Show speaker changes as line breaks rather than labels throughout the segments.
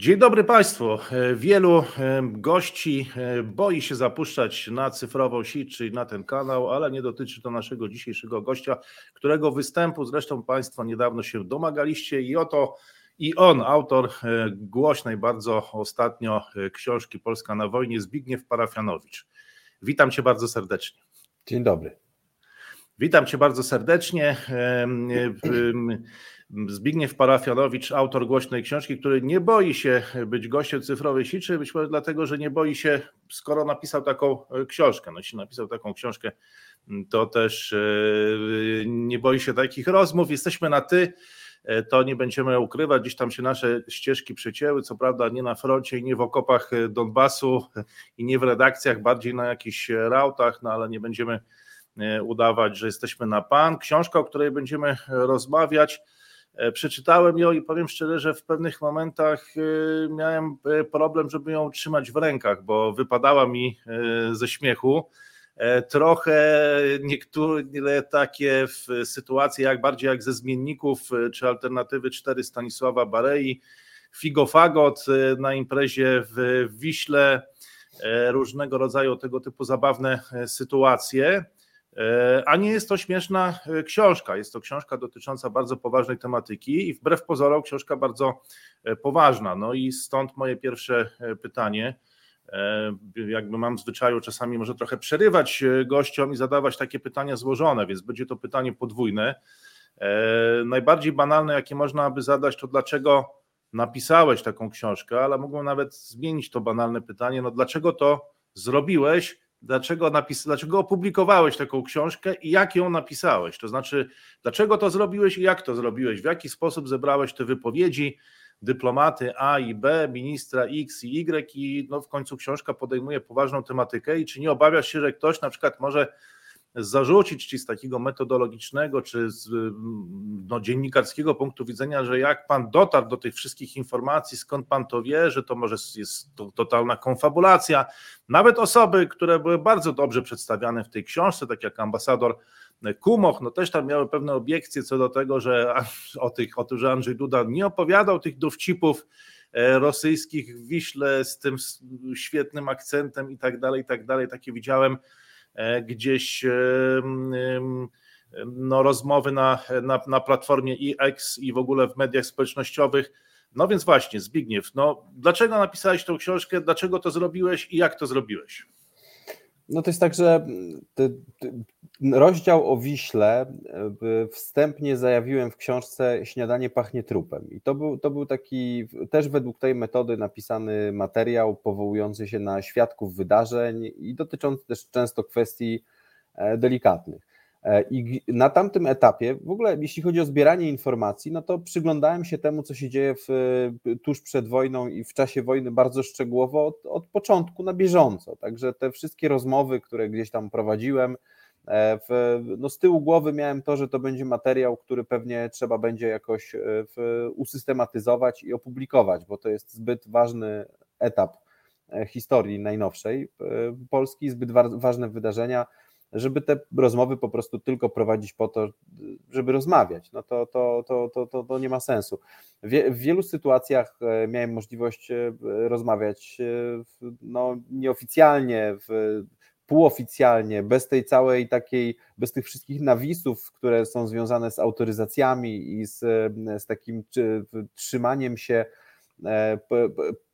Dzień dobry Państwu. Wielu gości boi się zapuszczać na cyfrową sieć, czyli na ten kanał, ale nie dotyczy to naszego dzisiejszego gościa, którego występu zresztą Państwo niedawno się domagaliście i oto i on, autor głośnej bardzo ostatnio książki Polska na wojnie, Zbigniew Parafianowicz. Witam Cię bardzo serdecznie.
Dzień dobry.
Witam Cię bardzo serdecznie. Zbigniew Parafianowicz, autor głośnej książki, który nie boi się być gościem cyfrowej siczy, być może dlatego, że nie boi się, skoro napisał taką e, książkę. No, jeśli napisał taką książkę, to też e, nie boi się takich rozmów. Jesteśmy na ty, e, to nie będziemy ukrywać. Gdzieś tam się nasze ścieżki przecięły, co prawda nie na froncie i nie w okopach Donbasu i nie w redakcjach, bardziej na jakichś rautach, no ale nie będziemy udawać, że jesteśmy na pan. Książka, o której będziemy rozmawiać, E, przeczytałem ją i powiem szczerze, że w pewnych momentach e, miałem e, problem, żeby ją trzymać w rękach, bo wypadała mi ze śmiechu. Trochę niektóre takie sytuacje, jak bardziej jak ze zmienników czy alternatywy 4 Stanisława Barei, Figofagot na imprezie w Wiśle, różnego rodzaju tego typu zabawne sytuacje. E, a nie jest to śmieszna e, książka. Jest to książka dotycząca bardzo poważnej tematyki i wbrew pozorom książka bardzo e, poważna. No i stąd moje pierwsze pytanie. Jakby mam w zwyczaju czasami może trochę przerywać gościom i zadawać takie pytania złożone, więc będzie to pytanie podwójne. Najbardziej banalne, jakie można by zadać, to dlaczego napisałeś taką książkę, ale mógłbym nawet zmienić to banalne pytanie, no dlaczego to zrobiłeś dlaczego, napis, dlaczego opublikowałeś taką książkę i jak ją napisałeś. To znaczy, dlaczego to zrobiłeś i jak to zrobiłeś, w jaki sposób zebrałeś te wypowiedzi dyplomaty A i B, ministra X i Y i no w końcu książka podejmuje poważną tematykę i czy nie obawiasz się, że ktoś na przykład może zarzucić ci z takiego metodologicznego czy z no, dziennikarskiego punktu widzenia, że jak pan dotarł do tych wszystkich informacji, skąd pan to wie, że to może jest to totalna konfabulacja. Nawet osoby, które były bardzo dobrze przedstawiane w tej książce, tak jak ambasador Kumoch, no też tam miały pewne obiekcje co do tego, że o, tych, o tym, że Andrzej Duda nie opowiadał tych dowcipów e, rosyjskich w Wiśle z tym świetnym akcentem i tak dalej, i tak dalej. Takie widziałem gdzieś e, no, rozmowy na, na, na platformie X i w ogóle w mediach społecznościowych. No więc właśnie, Zbigniew, no, dlaczego napisałeś tą książkę, dlaczego to zrobiłeś i jak to zrobiłeś?
No to jest tak, że ty, rozdział o Wiśle wstępnie zajawiłem w książce Śniadanie pachnie trupem. I to był, to był taki też według tej metody napisany materiał powołujący się na świadków wydarzeń i dotyczący też często kwestii e, delikatnych. E, I na tamtym etapie, w ogóle jeśli chodzi o zbieranie informacji, no to przyglądałem się temu, co się dzieje w, tuż przed wojną i w czasie wojny bardzo szczegółowo od, od początku na bieżąco. Także te wszystkie rozmowy, które gdzieś tam prowadziłem, e, w, no z tyłu głowy miałem to, że to będzie materiał, który pewnie trzeba będzie jakoś e, w, usystematyzować i opublikować, bo to jest zbyt ważny etap historii najnowszej Polski, zbyt ważne wydarzenia żeby te rozmowy po prostu tylko prowadzić po to, żeby rozmawiać. No to, to, to, to, to, to nie ma sensu. W, wielu sytuacjach e, miałem możliwość e, rozmawiać e, no, nieoficjalnie, w, półoficjalnie, bez tej całej takiej, bez tych wszystkich nawisów, które są związane z autoryzacjami i z, z takim czy, trzymaniem się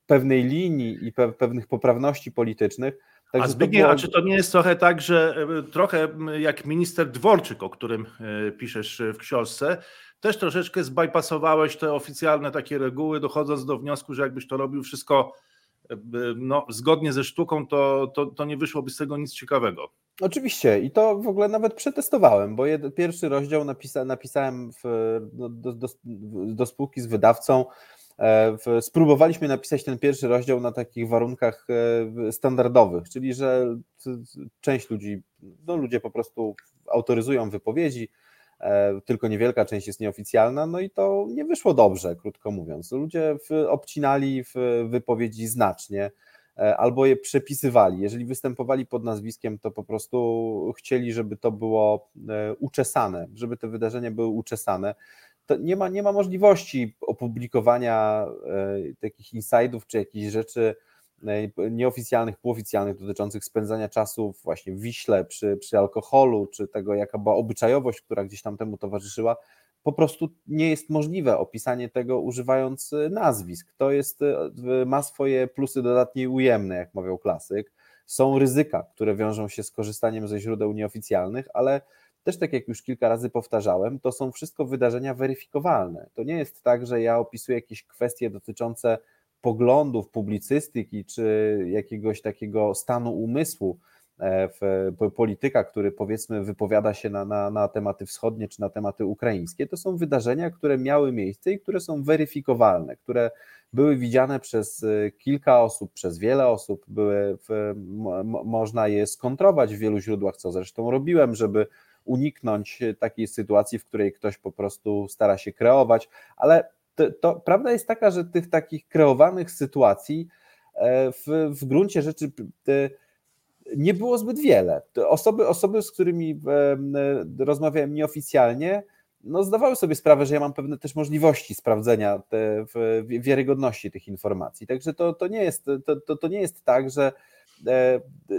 pewnej linii i pe, pewnych poprawności politycznych
A Zbigniew, było... a czy to nie jest trochę tak, że e, trochę jak minister Dworczyk, o którym e, piszesz w książce, też troszeczkę zbypasowałeś te oficjalne takie reguły, dochodząc do wniosku, że jakbyś to robił wszystko e, no, zgodnie ze sztuką, to, to, to nie wyszłoby z tego nic ciekawego.
Oczywiście i to w ogóle nawet przetestowałem, bo jed, pierwszy rozdział napisa, napisałem w, do, do, do, do spółki z wydawcą, E, spróbowaliśmy napisać ten pierwszy rozdział na takich warunkach e, standardowych, czyli że część ludzi, no ludzie po prostu autoryzują wypowiedzi, e, tylko niewielka część jest nieoficjalna, no i to nie wyszło dobrze, krótko mówiąc. Ludzie obcinali wypowiedzi znacznie albo je przepisywali. Jeżeli występowali pod nazwiskiem, to po prostu chcieli, żeby to było uczesane, żeby te wydarzenia były uczesane nie, ma, nie ma możliwości opublikowania takich insidów czy jakichś rzeczy nieoficjalnych, półoficjalnych dotyczących spędzania czasu właśnie w Wiśle przy, przy alkoholu, czy tego jaka była obyczajowość, która gdzieś tam temu towarzyszyła, po prostu nie jest możliwe opisanie tego używając y, nazwisk. To jest, ma swoje plusy dodatnie ujemne, jak mawiał klasyk. Są ryzyka, które wiążą się z korzystaniem ze źródeł nieoficjalnych, ale też tak jak już kilka razy powtarzałem, to są wszystko wydarzenia weryfikowalne. To nie jest tak, że ja opisuję jakieś kwestie dotyczące poglądów, publicystyki czy jakiegoś takiego stanu umysłu, E, w polityka, który powiedzmy wypowiada się na, na, na tematy wschodnie czy na tematy ukraińskie, to są wydarzenia, które miały miejsce i które są weryfikowalne, które były widziane przez e, kilka osób, przez wiele osób, były w, można je skontrować w wielu źródłach, co zresztą robiłem, żeby uniknąć takiej sytuacji, w której ktoś po prostu stara się kreować, ale to, to prawda jest taka, że tych takich kreowanych sytuacji e, w, w gruncie rzeczy nie było zbyt wiele. Osoby, osoby z którymi rozmawiałem nieoficjalnie, no zdawały sobie sprawę, że ja mam pewne też możliwości sprawdzenia te, wiarygodności tych informacji. Także to, to, nie, jest, to, to, to nie jest tak, że, e,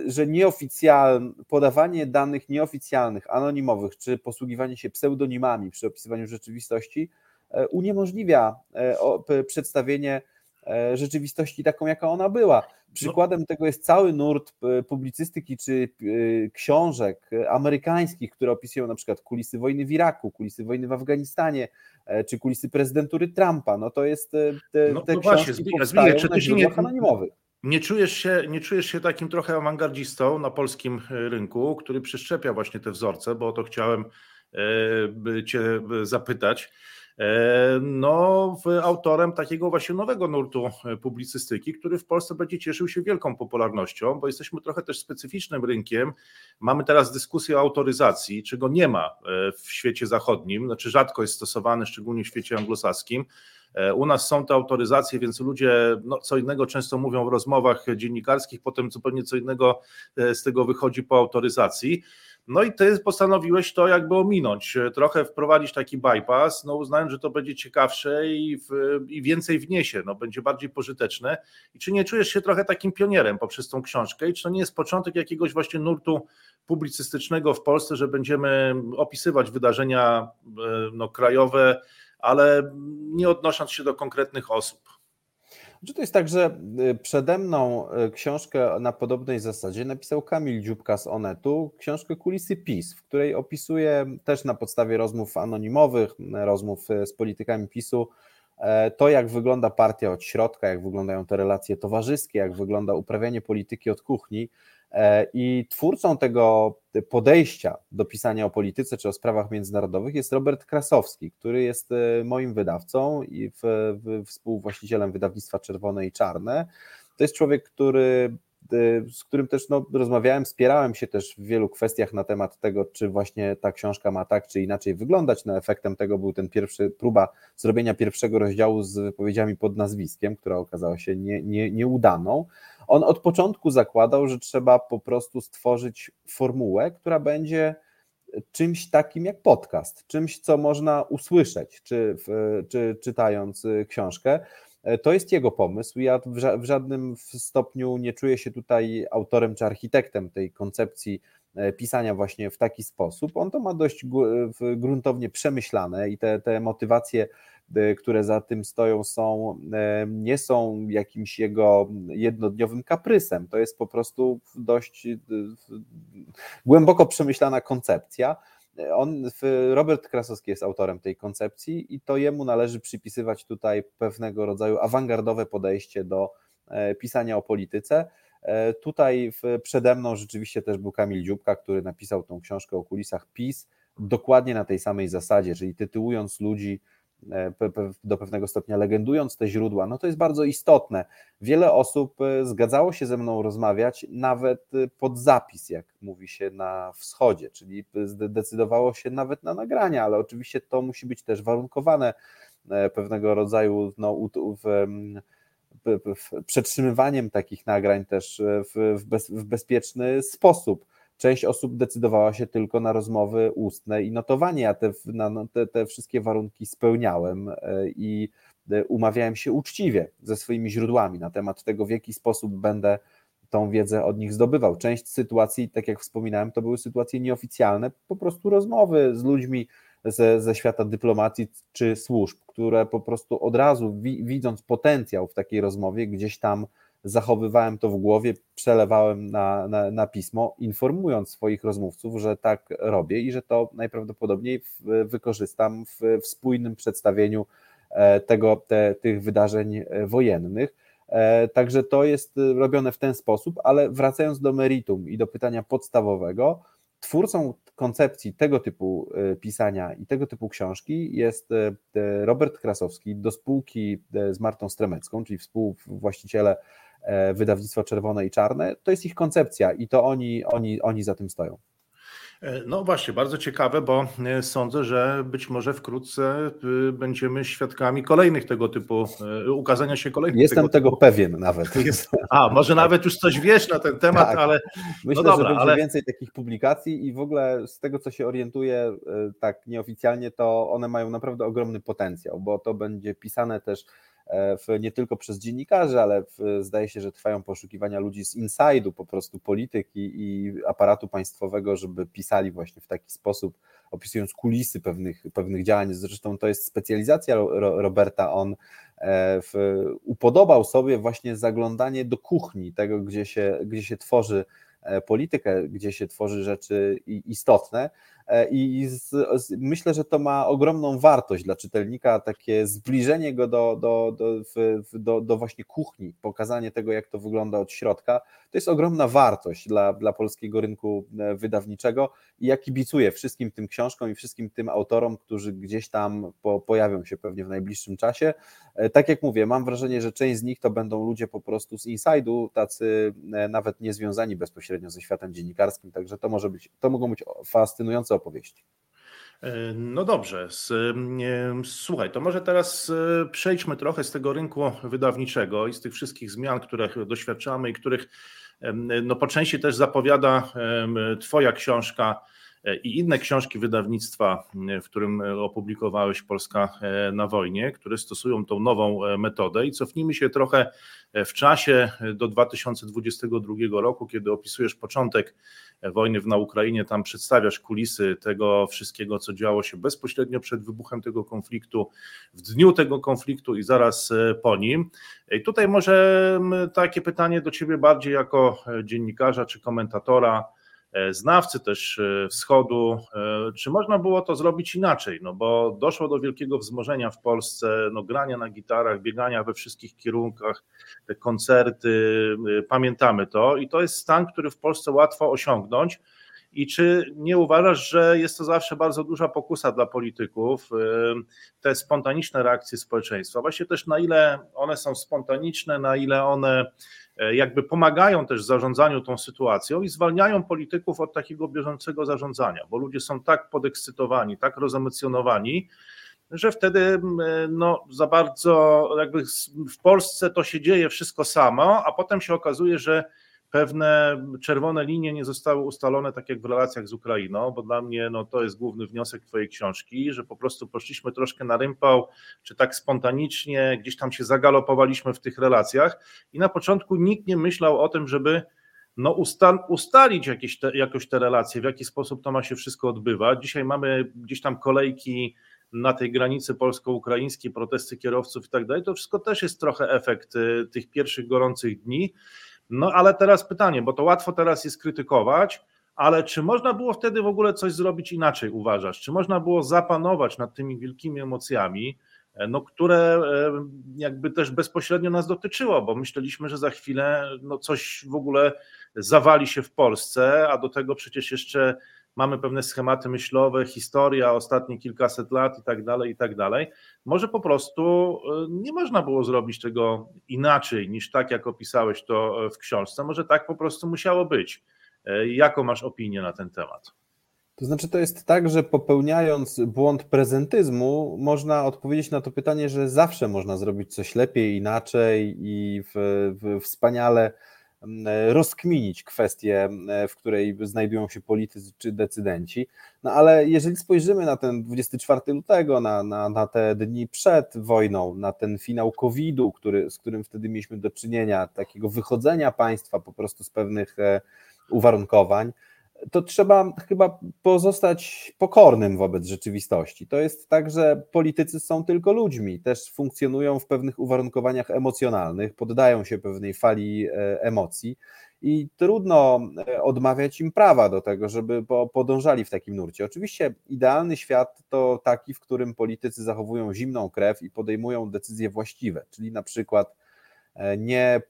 że nieoficjalne, podawanie danych nieoficjalnych, anonimowych, czy posługiwanie się pseudonimami przy opisywaniu rzeczywistości e, uniemożliwia e, przedstawienie rzeczywistości taką, jaka ona była. Przykładem no. tego jest cały nurt e, publicystyki czy e, książek amerykańskich, które opisują na przykład kulisy wojny w Iraku, kulisy wojny w Afganistanie, e, czy kulisy prezydentury Trumpa. No to jest te, no, te no książki właśnie, Zbigniew, czy ty się nie, anonimowych.
Nie czujesz, się, nie czujesz się takim trochę awangardzistą na polskim rynku, który przeszczepia właśnie te wzorce, bo o to chciałem Cię zapytać. E, no, autorem takiego właśnie nowego nurtu e, publicystyki, który w Polsce będzie cieszył się wielką popularnością, bo jesteśmy trochę też specyficznym rynkiem. Mamy teraz dyskusję o autoryzacji, czego nie ma e, w świecie zachodnim, znaczy rzadko jest stosowany, szczególnie w świecie anglosaskim. U nas są te autoryzacje, więc ludzie no, co innego często mówią w rozmowach dziennikarskich, potem zupełnie co innego z tego wychodzi po autoryzacji. No i ty postanowiłeś to jakby ominąć, trochę wprowadzić taki bypass, no uznałem, że to będzie ciekawsze i, w, i więcej wniesie, no będzie bardziej pożyteczne. I czy nie czujesz się trochę takim pionierem poprzez tą książkę i czy to nie jest początek jakiegoś właśnie nurtu publicystycznego w Polsce, że będziemy opisywać wydarzenia e, no, krajowe, ale nie odnosząc się do konkretnych osób?
Czy to jest tak, że y, przede mną y, książkę na podobnej zasadzie napisał Kamil Dziubka z Onetu, książkę Kulisy PiS, w której opisuje też na podstawie rozmów anonimowych, rozmów y, z politykami PiSu, e, to jak wygląda partia od środka, jak wyglądają te relacje towarzyskie, jak wygląda uprawianie polityki od kuchni. E, I twórcą tego podejścia do pisania o polityce czy o sprawach międzynarodowych jest Robert Krasowski, który jest e, moim wydawcą i współwłaścicielem wydawnictwa Czerwone i Czarne. To jest człowiek, który z którym też no, rozmawiałem, spierałem się też w wielu kwestiach na temat tego, czy właśnie ta książka ma tak czy inaczej wyglądać. No, efektem tego był ten pierwszy próba zrobienia pierwszego rozdziału z wypowiedziami pod nazwiskiem, która okazała się nie, nie, nieudaną. On od początku zakładał, że trzeba po prostu stworzyć formułę, która będzie czymś takim jak podcast, czymś, co można usłyszeć, czy, czy czytając y, książkę. E, to jest jego pomysł. Ja w żadnym stopniu nie czuję się tutaj autorem czy architektem tej koncepcji e, pisania właśnie w taki sposób. On to ma dość gruntownie przemyślane i te, te motywacje, e, które za tym stoją, są, nie są jakimś jego jednodniowym kaprysem. To jest po prostu dość głęboko przemyślana koncepcja. On, Robert Krasowski jest autorem tej koncepcji i to jemu należy przypisywać tutaj pewnego rodzaju awangardowe podejście do e, pisania o polityce. E, tutaj przede mną rzeczywiście też był Kamil Dziubka, który napisał tą książkę o kulisach PiS dokładnie na tej samej zasadzie, czyli tytułując ludzi do pewnego stopnia legendując te źródła, no to jest bardzo istotne. Wiele osób e, zgadzało się ze mną rozmawiać nawet e, pod zapis, jak mówi się na wschodzie, czyli zdecydowało się nawet na nagrania, ale oczywiście to musi być też warunkowane pewnego rodzaju no, w, w, przetrzymywaniem takich nagrań też w, w, bez, w bezpieczny sposób część osób decydowała się tylko na rozmowy ustne i notowanie. Ja te, na, no, te, te wszystkie warunki spełniałem i umawiałem się uczciwie ze swoimi źródłami na temat tego, w jaki sposób będę tą wiedzę od nich zdobywał. Część sytuacji, tak jak wspominałem, to były sytuacje nieoficjalne, po prostu rozmowy z ludźmi ze, ze świata dyplomacji czy służb, które po prostu od razu, wi, widząc potencjał w takiej rozmowie, gdzieś tam zachowywałem to w głowie, przelewałem na, na, na, pismo, informując swoich rozmówców, że tak robię i że to najprawdopodobniej w, wykorzystam w, w spójnym przedstawieniu e, tego, te, tych wydarzeń e, wojennych. E, także to jest robione w ten sposób, ale wracając do meritum i do pytania podstawowego, twórcą koncepcji tego typu pisania i tego typu książki jest Robert Krasowski do spółki z Martą Stremecką, czyli współwłaściciele wydawnictwa Czerwone i Czarne. To jest ich koncepcja i to oni, oni, oni za tym stoją.
E, no właśnie, bardzo ciekawe, bo e, sądzę, że być może wkrótce e, będziemy świadkami kolejnych tego typu, ukazania się kolejnych.
Jestem tego, tego typu. pewien nawet.
Jest, a, może nawet już coś wiesz na ten temat, tak. ale.
Myślę, no dobra, że będzie ale... więcej takich publikacji i w ogóle z tego, co się orientuję, tak nieoficjalnie, to one mają naprawdę ogromny potencjał, bo to będzie pisane też E, nie tylko przez dziennikarzy, ale zdaje się, że trwają poszukiwania ludzi z inside'u po prostu polityki i aparatu państwowego, żeby pisali właśnie w taki sposób, opisując kulisy pewnych, pewnych działań. Zresztą to jest specjalizacja Roberta. On e, w, upodobał sobie właśnie zaglądanie do kuchni tego, gdzie się, gdzie się tworzy e, politykę, gdzie się tworzy rzeczy istotne E, i z, z, myślę, że to ma ogromną wartość dla czytelnika, takie zbliżenie go do, do, do, w, do, do właśnie kuchni, pokazanie tego, jak to wygląda od środka. To jest ogromna wartość dla, dla polskiego rynku e, wydawniczego i ja kibicuję wszystkim tym książkom i wszystkim tym autorom, którzy gdzieś tam po, pojawią się pewnie w najbliższym czasie. E, tak jak mówię, mam wrażenie, że część z nich to będą ludzie po prostu z inside'u, tacy nawet nie związani bezpośrednio ze światem dziennikarskim, także to może być, to mogą być fascynujące opowieści.
E, no dobrze. Słuchaj, to może teraz e, przejdźmy trochę z tego rynku wydawniczego i z tych wszystkich zmian, których doświadczamy i których no po części też zapowiada Twoja książka i inne książki wydawnictwa, w którym opublikowałeś Polska e, na wojnie, które stosują tą nową e, metodę. I cofnijmy się trochę e, w czasie do 2022 roku, kiedy opisujesz początek wojny na Ukrainie, tam przedstawiasz kulisy tego wszystkiego, co działo się bezpośrednio przed wybuchem tego konfliktu, w dniu tego konfliktu i zaraz po nim. I tutaj może takie pytanie do Ciebie bardziej jako dziennikarza czy komentatora E, znawcy też e, wschodu, e, czy można było to zrobić inaczej, no bo doszło do wielkiego wzmożenia w Polsce, no grania na gitarach, biegania we wszystkich kierunkach, te koncerty, pamiętamy to i to jest stan, który w Polsce łatwo osiągnąć, i czy nie uważasz, że jest to zawsze bardzo duża pokusa dla polityków, te spontaniczne reakcje społeczeństwa? Właśnie też na ile one są spontaniczne, na ile one E, jakby pomagają też w zarządzaniu tą sytuacją i zwalniają polityków od takiego bieżącego zarządzania, bo ludzie są tak podekscytowani, tak rozemocjonowani, że wtedy e, no, za bardzo jakby w Polsce to się dzieje wszystko samo, a potem się okazuje, że pewne czerwone linie nie zostały ustalone, tak jak w relacjach z Ukrainą, bo dla mnie no, to jest główny wniosek Twojej książki, że po prostu poszliśmy troszkę na rympał, czy tak spontanicznie, gdzieś tam się zagalopowaliśmy w tych relacjach i na początku nikt nie myślał o tym, żeby no, ustal, ustalić jakieś te, jakoś te relacje, w jaki sposób to ma się wszystko odbywać. Dzisiaj mamy gdzieś tam kolejki na tej granicy polsko-ukraińskiej, protesty kierowców i tak dalej. To wszystko też jest trochę efekt y, tych pierwszych gorących dni. No ale teraz pytanie, bo to łatwo teraz jest krytykować, ale czy można było wtedy w ogóle coś zrobić inaczej, uważasz? Czy można było zapanować nad tymi wielkimi emocjami, e, no, które e, jakby też bezpośrednio nas dotyczyło, bo myśleliśmy, że za chwilę no, coś w ogóle zawali się w Polsce, a do tego przecież jeszcze mamy pewne schematy myślowe, historia, ostatnie kilkaset lat i tak dalej, i tak dalej. Może po prostu y, nie można było zrobić tego inaczej niż tak, jak opisałeś to w książce. Może tak po prostu musiało być. Y, jaką masz opinię na ten temat?
To znaczy, to jest tak, że popełniając błąd prezentyzmu, można odpowiedzieć na to pytanie, że zawsze można zrobić coś lepiej, inaczej i w, w, wspaniale rozkminić kwestię, w której znajdują się politycy czy decydenci. No ale jeżeli spojrzymy na ten 24 lutego, na, na, na te dni przed wojną, na ten finał COVID-u, który, z którym wtedy mieliśmy do czynienia, takiego wychodzenia państwa po prostu z pewnych e, uwarunkowań, to trzeba chyba pozostać pokornym wobec rzeczywistości. To jest tak, że politycy są tylko ludźmi, też funkcjonują w pewnych uwarunkowaniach emocjonalnych, poddają się pewnej fali e, emocji i trudno e, odmawiać im prawa do tego, żeby podążali w takim nurcie. Oczywiście idealny świat to taki, w którym politycy zachowują zimną krew i podejmują decyzje właściwe, czyli na przykład e, nie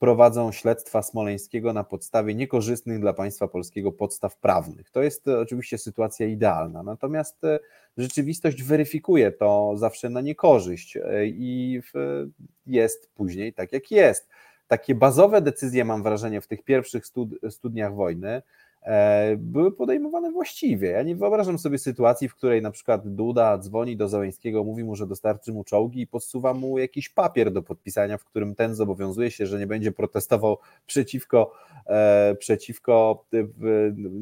prowadzą śledztwa smoleńskiego na podstawie niekorzystnych dla państwa polskiego podstaw prawnych. To jest e, oczywiście sytuacja idealna, natomiast e, rzeczywistość weryfikuje to zawsze na niekorzyść e, i jest później tak, jak jest. Takie bazowe decyzje, mam wrażenie, w tych pierwszych studniach wojny, były podejmowane właściwie. Ja nie wyobrażam sobie sytuacji, w której na przykład Duda dzwoni do Załęskiego, mówi mu, że dostarczy mu czołgi i podsuwa mu jakiś papier do podpisania, w którym ten zobowiązuje się, że nie będzie protestował przeciwko, e, przeciwko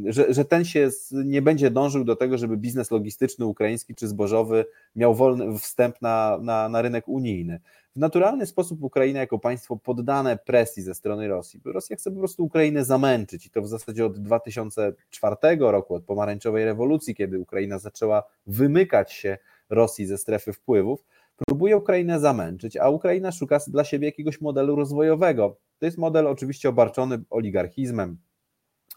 że, że ten się nie będzie dążył do tego, żeby biznes logistyczny ukraiński czy zbożowy miał wolny wstęp na, na, na rynek unijny w naturalny sposób Ukraina jako państwo poddane presji ze strony Rosji. Rosja chce po prostu Ukrainę zamęczyć i to w zasadzie od 2004 roku, od pomarańczowej rewolucji, kiedy Ukraina zaczęła wymykać się Rosji ze strefy wpływów, próbuje Ukrainę zamęczyć, a Ukraina szuka dla siebie jakiegoś modelu rozwojowego. To jest model oczywiście obarczony oligarchizmem,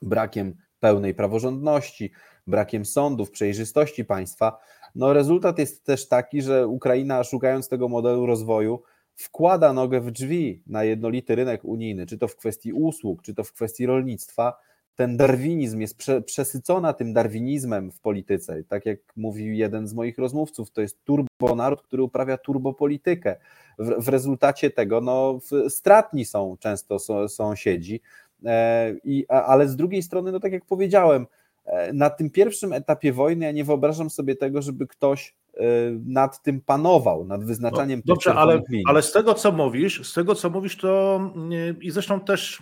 brakiem pełnej praworządności, brakiem sądów, przejrzystości państwa. No rezultat jest też taki, że Ukraina szukając tego modelu rozwoju wkłada nogę w drzwi na jednolity rynek unijny, czy to w kwestii usług, czy to w kwestii rolnictwa, ten darwinizm jest prze, przesycona tym darwinizmem w polityce. Tak jak mówił jeden z moich rozmówców, to jest turbonaród, który uprawia turbopolitykę. W, w rezultacie tego no, stratni są często sąsiedzi, e, i, ale z drugiej strony, no tak jak powiedziałem, na tym pierwszym etapie wojny ja nie wyobrażam sobie tego, żeby ktoś Y, nad tym panował, nad wyznaczaniem
no, Dobrze, ale, ale z tego co mówisz, z tego co mówisz, to y, i zresztą też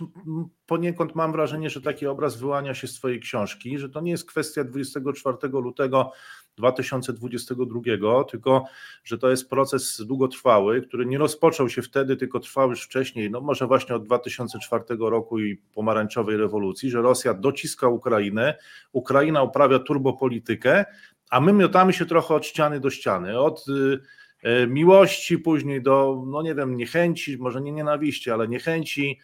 poniekąd mam wrażenie, że taki obraz wyłania się z Twojej książki, że to nie jest kwestia 24 lutego 2022, tylko że to jest proces długotrwały, który nie rozpoczął się wtedy, tylko trwał już wcześniej, no może właśnie od 2004 roku i pomarańczowej rewolucji, że Rosja dociska Ukrainę, Ukraina uprawia turbopolitykę, a my miotamy się trochę od ściany do ściany, od y, y, miłości później do, no nie wiem, niechęci, może nie nienawiści, ale niechęci.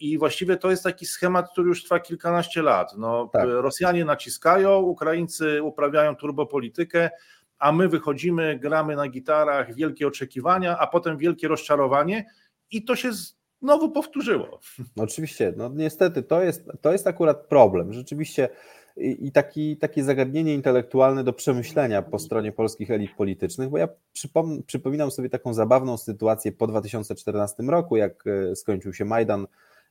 I właściwie to jest taki schemat, który już trwa kilkanaście lat. No, tak. Rosjanie naciskają, Ukraińcy uprawiają turbopolitykę, a my wychodzimy, gramy na gitarach, wielkie oczekiwania, a potem wielkie rozczarowanie i to się znowu powtórzyło.
No oczywiście, no niestety to jest, to jest akurat problem. Rzeczywiście i taki, takie zagadnienie intelektualne do przemyślenia po stronie polskich elit politycznych, bo ja przypom, przypominam sobie taką zabawną sytuację po 2014 roku, jak e, skończył się Majdan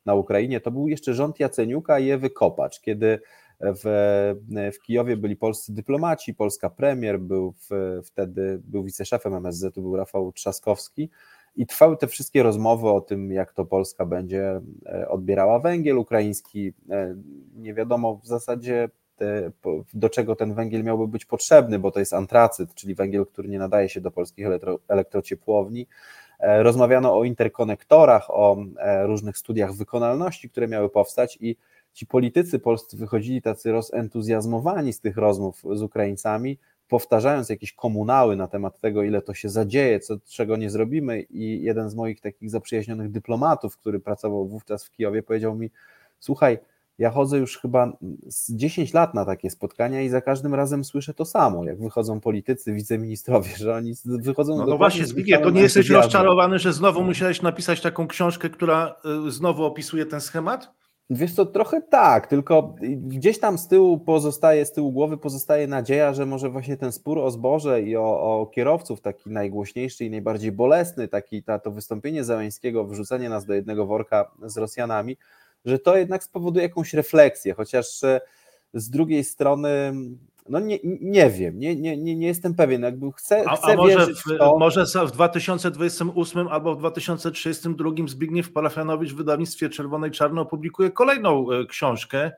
na Ukrainie, to był jeszcze rząd Jaceniuka i Ewy Kopacz, kiedy w, w Kijowie byli polscy dyplomaci, polska premier, był w, wtedy był wiceszefem MSZ, był Rafał Trzaskowski, i trwały te wszystkie rozmowy o tym, jak to Polska będzie e, odbierała węgiel ukraiński. E, nie wiadomo w zasadzie do czego ten węgiel miałby być potrzebny, bo to jest antracyt, czyli węgiel, który nie nadaje się do polskich elektro, elektrociepłowni. E, rozmawiano o interkonektorach, o różnych studiach wykonalności, które miały powstać i ci politycy polscy wychodzili tacy rozentuzjazmowani z tych rozmów z Ukraińcami, powtarzając jakieś komunały na temat tego, ile to się zadzieje, co, czego nie zrobimy. I jeden z moich takich zaprzyjaźnionych dyplomatów, który pracował wówczas w Kijowie, powiedział mi: Słuchaj, ja chodzę już chyba z 10 lat na takie spotkania i za każdym razem słyszę to samo, jak wychodzą politycy, wiceministrowie, że oni wychodzą
no, no właśnie, Zbigniew, to nie jesteś rozczarowany, że znowu musiałeś napisać taką książkę, która y, znowu opisuje ten schemat?
Wiesz to trochę tak, tylko gdzieś tam z tyłu pozostaje, z tyłu głowy pozostaje nadzieja, że może właśnie ten spór o zboże i o, o kierowców, taki najgłośniejszy i najbardziej bolesny, taki ta, to wystąpienie Załęskiego, wrzucenie nas do jednego worka z Rosjanami, że to jednak spowoduje jakąś refleksję, chociaż z drugiej strony no nie, nie wiem, nie, nie, nie, jestem pewien. Jakby chcę,
a,
chcę
a może,
wierzyć
w,
to.
może w 2028 albo w 2032 Zbigniew Parafianowicz w wydawnictwie Czerwonej Czarno opublikuje kolejną e, książkę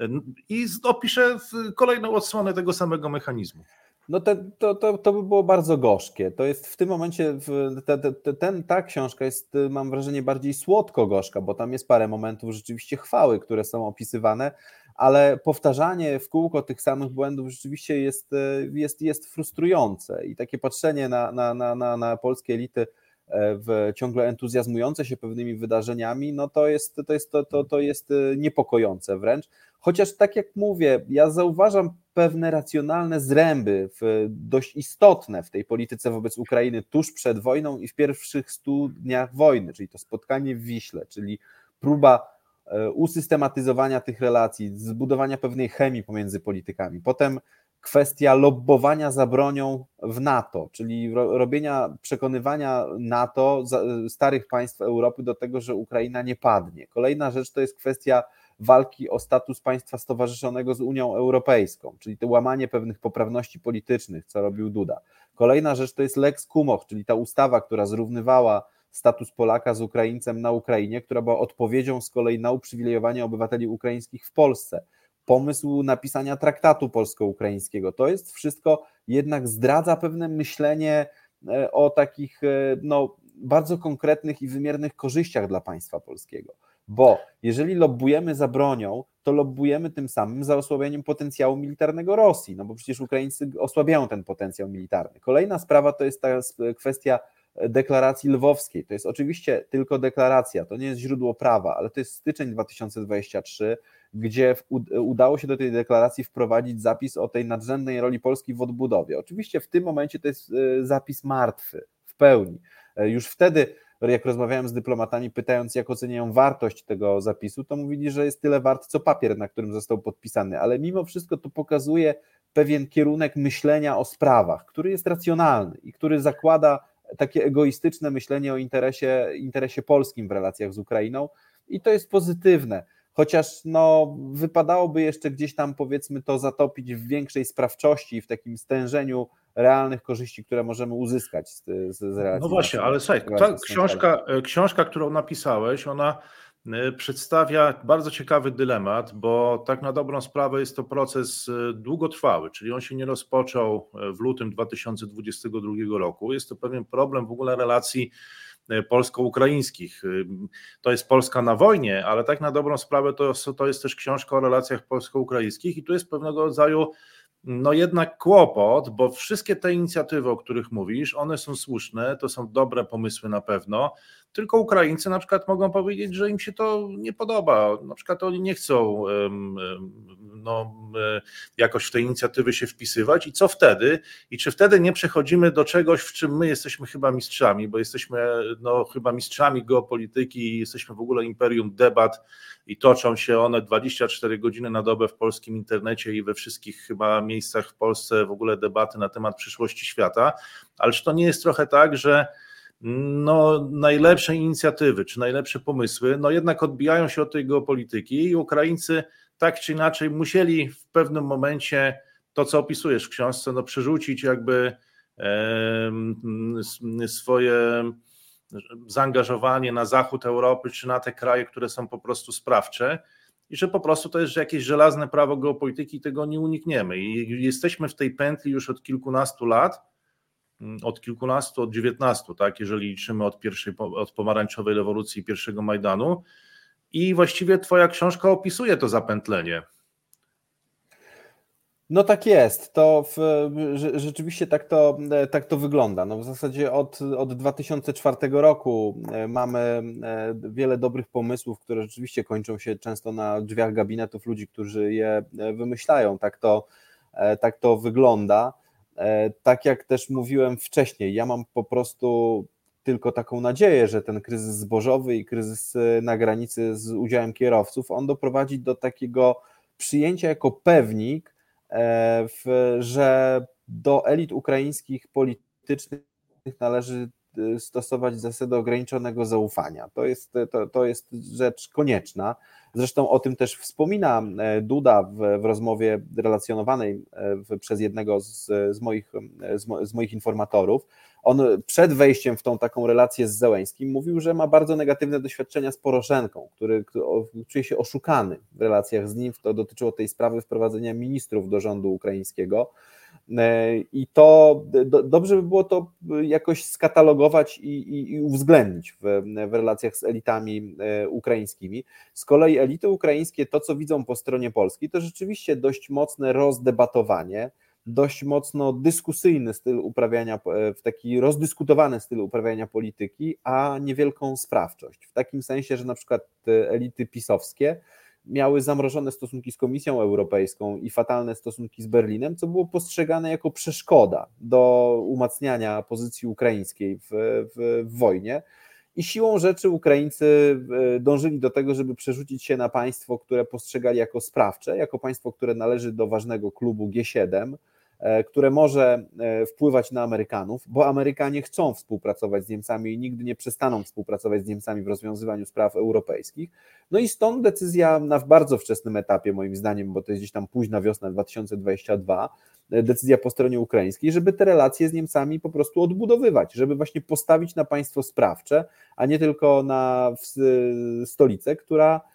e, i opisze kolejną odsłonę tego samego mechanizmu.
No to, to, to, to by było bardzo gorzkie. To jest w tym momencie, te, te, ten, ta książka jest, mam wrażenie, bardziej słodko-gorzka, bo tam jest parę momentów rzeczywiście chwały, które są opisywane, ale powtarzanie w kółko tych samych błędów rzeczywiście jest, jest, jest frustrujące i takie patrzenie na, na, na, na, na polskie elity w ciągle entuzjazmujące się pewnymi wydarzeniami, no to jest, to jest, to, to, to jest e, niepokojące wręcz. Chociaż tak jak mówię, ja zauważam pewne racjonalne zręby, w, dość istotne w tej polityce wobec Ukrainy tuż przed wojną i w pierwszych stu dniach wojny, czyli to spotkanie w Wiśle, czyli próba e, usystematyzowania tych relacji, zbudowania pewnej chemii pomiędzy politykami. Potem kwestia lobbowania za bronią w NATO, czyli robienia, przekonywania NATO, starych państw Europy do tego, że Ukraina nie padnie. Kolejna rzecz to jest kwestia walki o status państwa stowarzyszonego z Unią Europejską, czyli to łamanie pewnych poprawności politycznych, co robił Duda. Kolejna rzecz to jest Lex Kumoch, czyli ta ustawa, która zrównywała status Polaka z Ukraińcem na Ukrainie, która była odpowiedzią z kolei na uprzywilejowanie obywateli ukraińskich w Polsce. Pomysł napisania traktatu polsko-ukraińskiego. To jest wszystko jednak zdradza pewne myślenie e, o takich e, no, bardzo konkretnych i wymiernych korzyściach dla państwa polskiego. Bo jeżeli lobbujemy za bronią, to lobbujemy tym samym za osłabieniem potencjału militarnego Rosji, no bo przecież Ukraińcy osłabiają ten potencjał militarny. Kolejna sprawa to jest ta kwestia deklaracji lwowskiej. To jest oczywiście tylko deklaracja, to nie jest źródło prawa, ale to jest styczeń 2023, gdzie udało się do tej deklaracji wprowadzić zapis o tej nadrzędnej roli Polski w odbudowie. Oczywiście w tym momencie to jest e, zapis martwy w pełni. E, już wtedy jak rozmawiałem z dyplomatami, pytając, jak oceniają wartość tego zapisu, to mówili, że jest tyle wart, co papier, na którym został podpisany, ale mimo wszystko to pokazuje pewien kierunek myślenia o sprawach, który jest racjonalny i który zakłada takie egoistyczne myślenie o interesie, interesie polskim w relacjach z Ukrainą i to jest pozytywne. Chociaż no, wypadałoby jeszcze gdzieś tam powiedzmy to zatopić w większej sprawczości, w takim stężeniu realnych korzyści, które możemy uzyskać z, z, z relacji.
No właśnie, ale słuchaj, ta książka, e, książka, którą napisałeś, ona e, przedstawia bardzo ciekawy dylemat, bo tak na dobrą sprawę jest to proces e, długotrwały, czyli on się nie rozpoczął w lutym 2022 roku. Jest to pewien problem w ogóle relacji polsko-ukraińskich. To jest Polska na wojnie, ale tak na dobrą sprawę to, to jest też książka o relacjach polsko-ukraińskich i tu jest pewnego rodzaju no jednak kłopot, bo wszystkie te inicjatywy, o których mówisz, one są słuszne, to są dobre pomysły na pewno, tylko Ukraińcy na przykład mogą powiedzieć, że im się to nie podoba, na przykład oni nie chcą no, jakoś w te inicjatywy się wpisywać i co wtedy? I czy wtedy nie przechodzimy do czegoś, w czym my jesteśmy chyba mistrzami, bo jesteśmy no, chyba mistrzami geopolityki, jesteśmy w ogóle imperium debat i toczą się one 24 godziny na dobę w polskim internecie i we wszystkich chyba miejscach w Polsce w ogóle debaty na temat przyszłości świata, ale czy to nie jest trochę tak, że no, najlepsze inicjatywy czy najlepsze pomysły, no jednak odbijają się od tej geopolityki i Ukraińcy tak czy inaczej musieli w pewnym momencie to, co opisujesz w książce, no przerzucić jakby e, swoje zaangażowanie na zachód Europy czy na te kraje, które są po prostu sprawcze i że po prostu to jest jakieś żelazne prawo geopolityki i tego nie unikniemy. I jesteśmy w tej pętli już od kilkunastu lat, mm, od kilkunastu, od dziewiętnastu, tak, jeżeli liczymy od pierwszej, od pomarańczowej rewolucji pierwszego Majdanu i właściwie twoja książka opisuje to zapętlenie.
No tak jest, to w, rzeczywiście tak to, tak to wygląda. No w zasadzie od, od 2004 roku e, mamy e, wiele dobrych pomysłów, które rzeczywiście kończą się często na drzwiach gabinetów ludzi, którzy je e, wymyślają. Tak to, tak to wygląda. Tak jak też mówiłem wcześniej, ja mam po prostu tylko taką nadzieję, że ten kryzys zbożowy i kryzys na granicy z udziałem kierowców, on doprowadzi do takiego przyjęcia jako pewnik, że do elit ukraińskich politycznych należy stosować zasadę ograniczonego zaufania. To jest, to, to jest rzecz konieczna. Zresztą o tym też wspomina Duda w, w rozmowie relacjonowanej w, przez jednego z, z, moich, z, mo, z moich informatorów on przed wejściem w tą taką relację z Zełęskim mówił, że ma bardzo negatywne doświadczenia z Poroszenką, który, który czuje się oszukany w relacjach z nim. To dotyczyło tej sprawy wprowadzenia ministrów do rządu ukraińskiego. E, I to do, dobrze by było to jakoś skatalogować i, i, i uwzględnić w, w, relacjach z elitami e, ukraińskimi. Z kolei elity ukraińskie, to co widzą po stronie polskiej, to rzeczywiście dość mocne rozdebatowanie dość mocno dyskusyjny styl uprawiania, w taki rozdyskutowany styl uprawiania polityki, a niewielką sprawczość. W takim sensie, że na przykład elity pisowskie miały zamrożone stosunki z Komisją Europejską i fatalne stosunki z Berlinem, co było postrzegane jako przeszkoda do umacniania pozycji ukraińskiej w, w, w wojnie. I siłą rzeczy Ukraińcy dążyli do tego, żeby przerzucić się na państwo, które postrzegali jako sprawcze, jako państwo, które należy do ważnego klubu G7, E, które może e, wpływać na Amerykanów, bo Amerykanie chcą współpracować z Niemcami i nigdy nie przestaną współpracować z Niemcami w rozwiązywaniu spraw europejskich. No i stąd decyzja na bardzo wczesnym etapie, moim zdaniem, bo to jest gdzieś tam późna wiosna 2022, e, decyzja po stronie ukraińskiej, żeby te relacje z Niemcami po prostu odbudowywać, żeby właśnie postawić na państwo sprawcze, a nie tylko na stolicę, która E,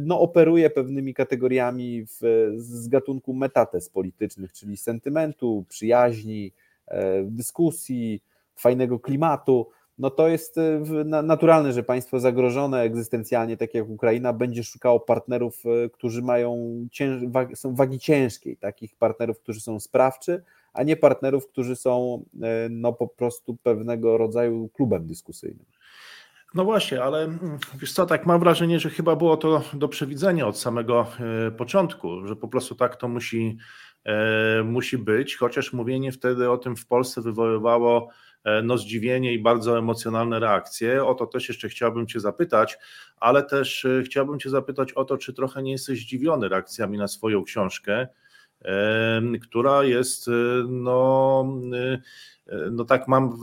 no, operuje pewnymi kategoriami w, z gatunku metates politycznych, czyli sentymentu, przyjaźni, e, dyskusji, fajnego klimatu. No to jest e, naturalne, że państwo zagrożone egzystencjalnie, tak jak Ukraina, będzie szukało partnerów, którzy mają cięż, są wagi ciężkiej, takich partnerów, którzy są sprawczy, a nie partnerów, którzy są no, po prostu pewnego rodzaju klubem dyskusyjnym.
No właśnie, ale mm, wiesz co, tak mam wrażenie, że chyba było to do przewidzenia od samego e, początku, że po prostu tak to musi, e, musi być, chociaż mówienie wtedy o tym w Polsce wywoływało e, no, zdziwienie i bardzo emocjonalne reakcje. O to też jeszcze chciałbym Cię zapytać, ale też chciałbym Cię zapytać o to, czy trochę nie jesteś zdziwiony reakcjami na swoją książkę, która jest no no tak mam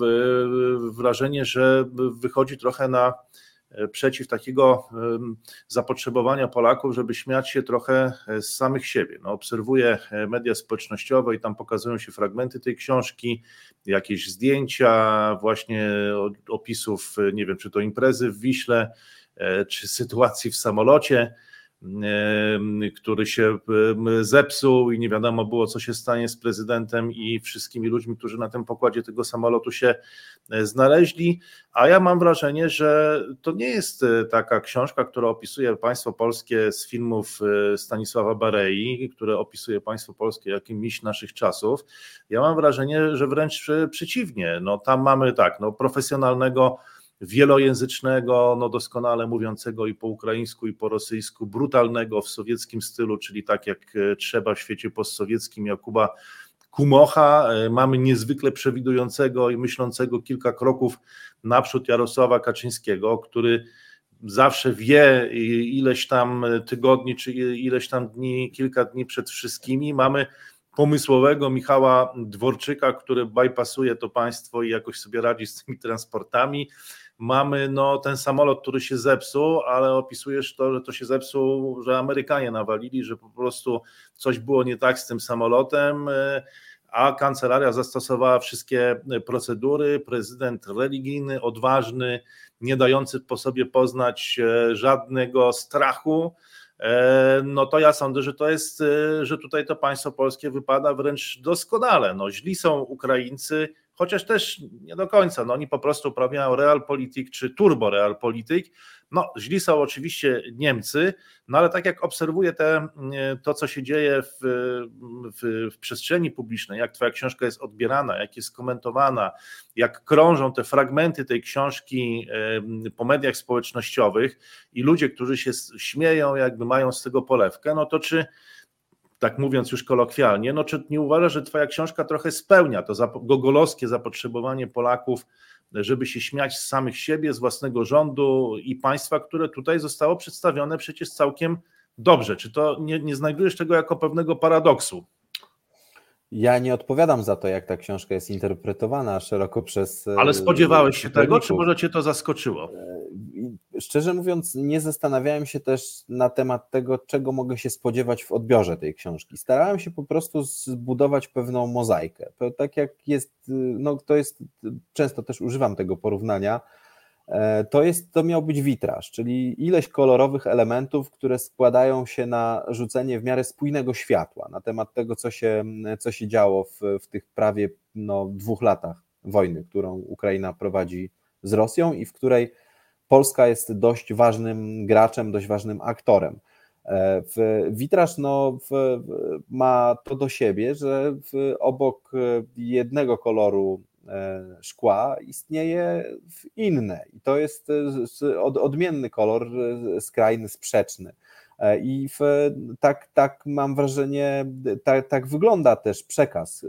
wrażenie, że wychodzi trochę na e, przeciw takiego zapotrzebowania Polaków, żeby śmiać się trochę z samych siebie. No, obserwuję e, media społecznościowe i tam pokazują się fragmenty tej książki, jakieś zdjęcia, właśnie opisów, nie wiem, czy to imprezy w Wiśle, e, czy sytuacji w samolocie który się zepsuł i nie wiadomo było, co się stanie z prezydentem i wszystkimi ludźmi, którzy na tym pokładzie tego samolotu się e, znaleźli. A ja mam wrażenie, że to nie jest e, taka książka, która opisuje państwo polskie z filmów e, Stanisława Barei, które opisuje państwo polskie jakimś naszych czasów. Ja mam wrażenie, że wręcz przeciwnie. No, tam mamy tak, no, profesjonalnego wielojęzycznego, no doskonale mówiącego i po ukraińsku, i po rosyjsku, brutalnego w sowieckim stylu, czyli tak jak e, trzeba w świecie postsowieckim Jakuba Kumocha. E, mamy niezwykle przewidującego i myślącego kilka kroków naprzód Jarosława Kaczyńskiego, który zawsze wie ileś tam tygodni, czy ileś tam dni, kilka dni przed wszystkimi. Mamy pomysłowego Michała Dworczyka, który bypassuje to państwo i jakoś sobie radzi z tymi transportami mamy no, ten samolot, który się zepsuł, ale opisujesz to, że to się zepsuł, że Amerykanie nawalili, że po prostu coś było nie tak z tym samolotem, e, a kancelaria zastosowała wszystkie procedury. Prezydent religijny, odważny, nie dający po sobie poznać e, żadnego strachu. E, no to ja sądzę, że to jest, że tutaj to państwo polskie wypada wręcz doskonale. No, źli są Ukraińcy, chociaż też nie do końca. No, oni po prostu uprawiają realpolitik czy turbo realpolitik. No, źli są oczywiście Niemcy, no ale tak jak obserwuję te, to, co się dzieje w, w, w, przestrzeni publicznej, jak Twoja książka jest odbierana, jak jest komentowana, jak krążą te fragmenty tej książki po mediach społecznościowych i ludzie, którzy się śmieją, jakby mają z tego polewkę, no to czy tak mówiąc już kolokwialnie, no czy nie uważasz, że twoja książka trochę spełnia to gogolowskie zapotrzebowanie Polaków, żeby się śmiać z samych siebie, z własnego rządu i państwa, które tutaj zostało przedstawione przecież całkiem dobrze. Czy to nie, nie znajdujesz tego jako pewnego paradoksu?
Ja nie odpowiadam za to, jak ta książka jest interpretowana szeroko przez.
Ale spodziewałeś się tego, czy może cię to zaskoczyło?
Szczerze mówiąc, nie zastanawiałem się też na temat tego, czego mogę się spodziewać w odbiorze tej książki. Starałem się po prostu zbudować pewną mozaikę. Tak jak jest, no to jest, często też używam tego porównania E, to, jest, to miał być witraż, czyli ileś kolorowych elementów, które składają się na rzucenie w miarę spójnego światła na temat tego, co się, co się działo w, w tych prawie no, dwóch latach wojny, którą Ukraina prowadzi z Rosją i w której Polska jest dość ważnym graczem, dość ważnym aktorem. E, w, witraż no, w, ma to do siebie, że obok jednego koloru E, szkła istnieje inne i to jest e, odmienny kolor, e, skrajny, sprzeczny. I w, tak, tak mam wrażenie, tak, tak wygląda też przekaz,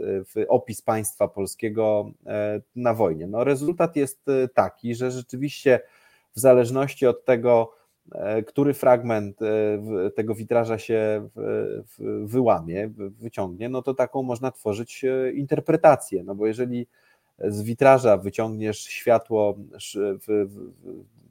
opis państwa polskiego na wojnie. No, rezultat jest taki, że rzeczywiście w zależności od tego, który fragment tego witraża się wyłamie, wyciągnie, no to taką można tworzyć interpretację. No bo jeżeli z witraża wyciągniesz światło,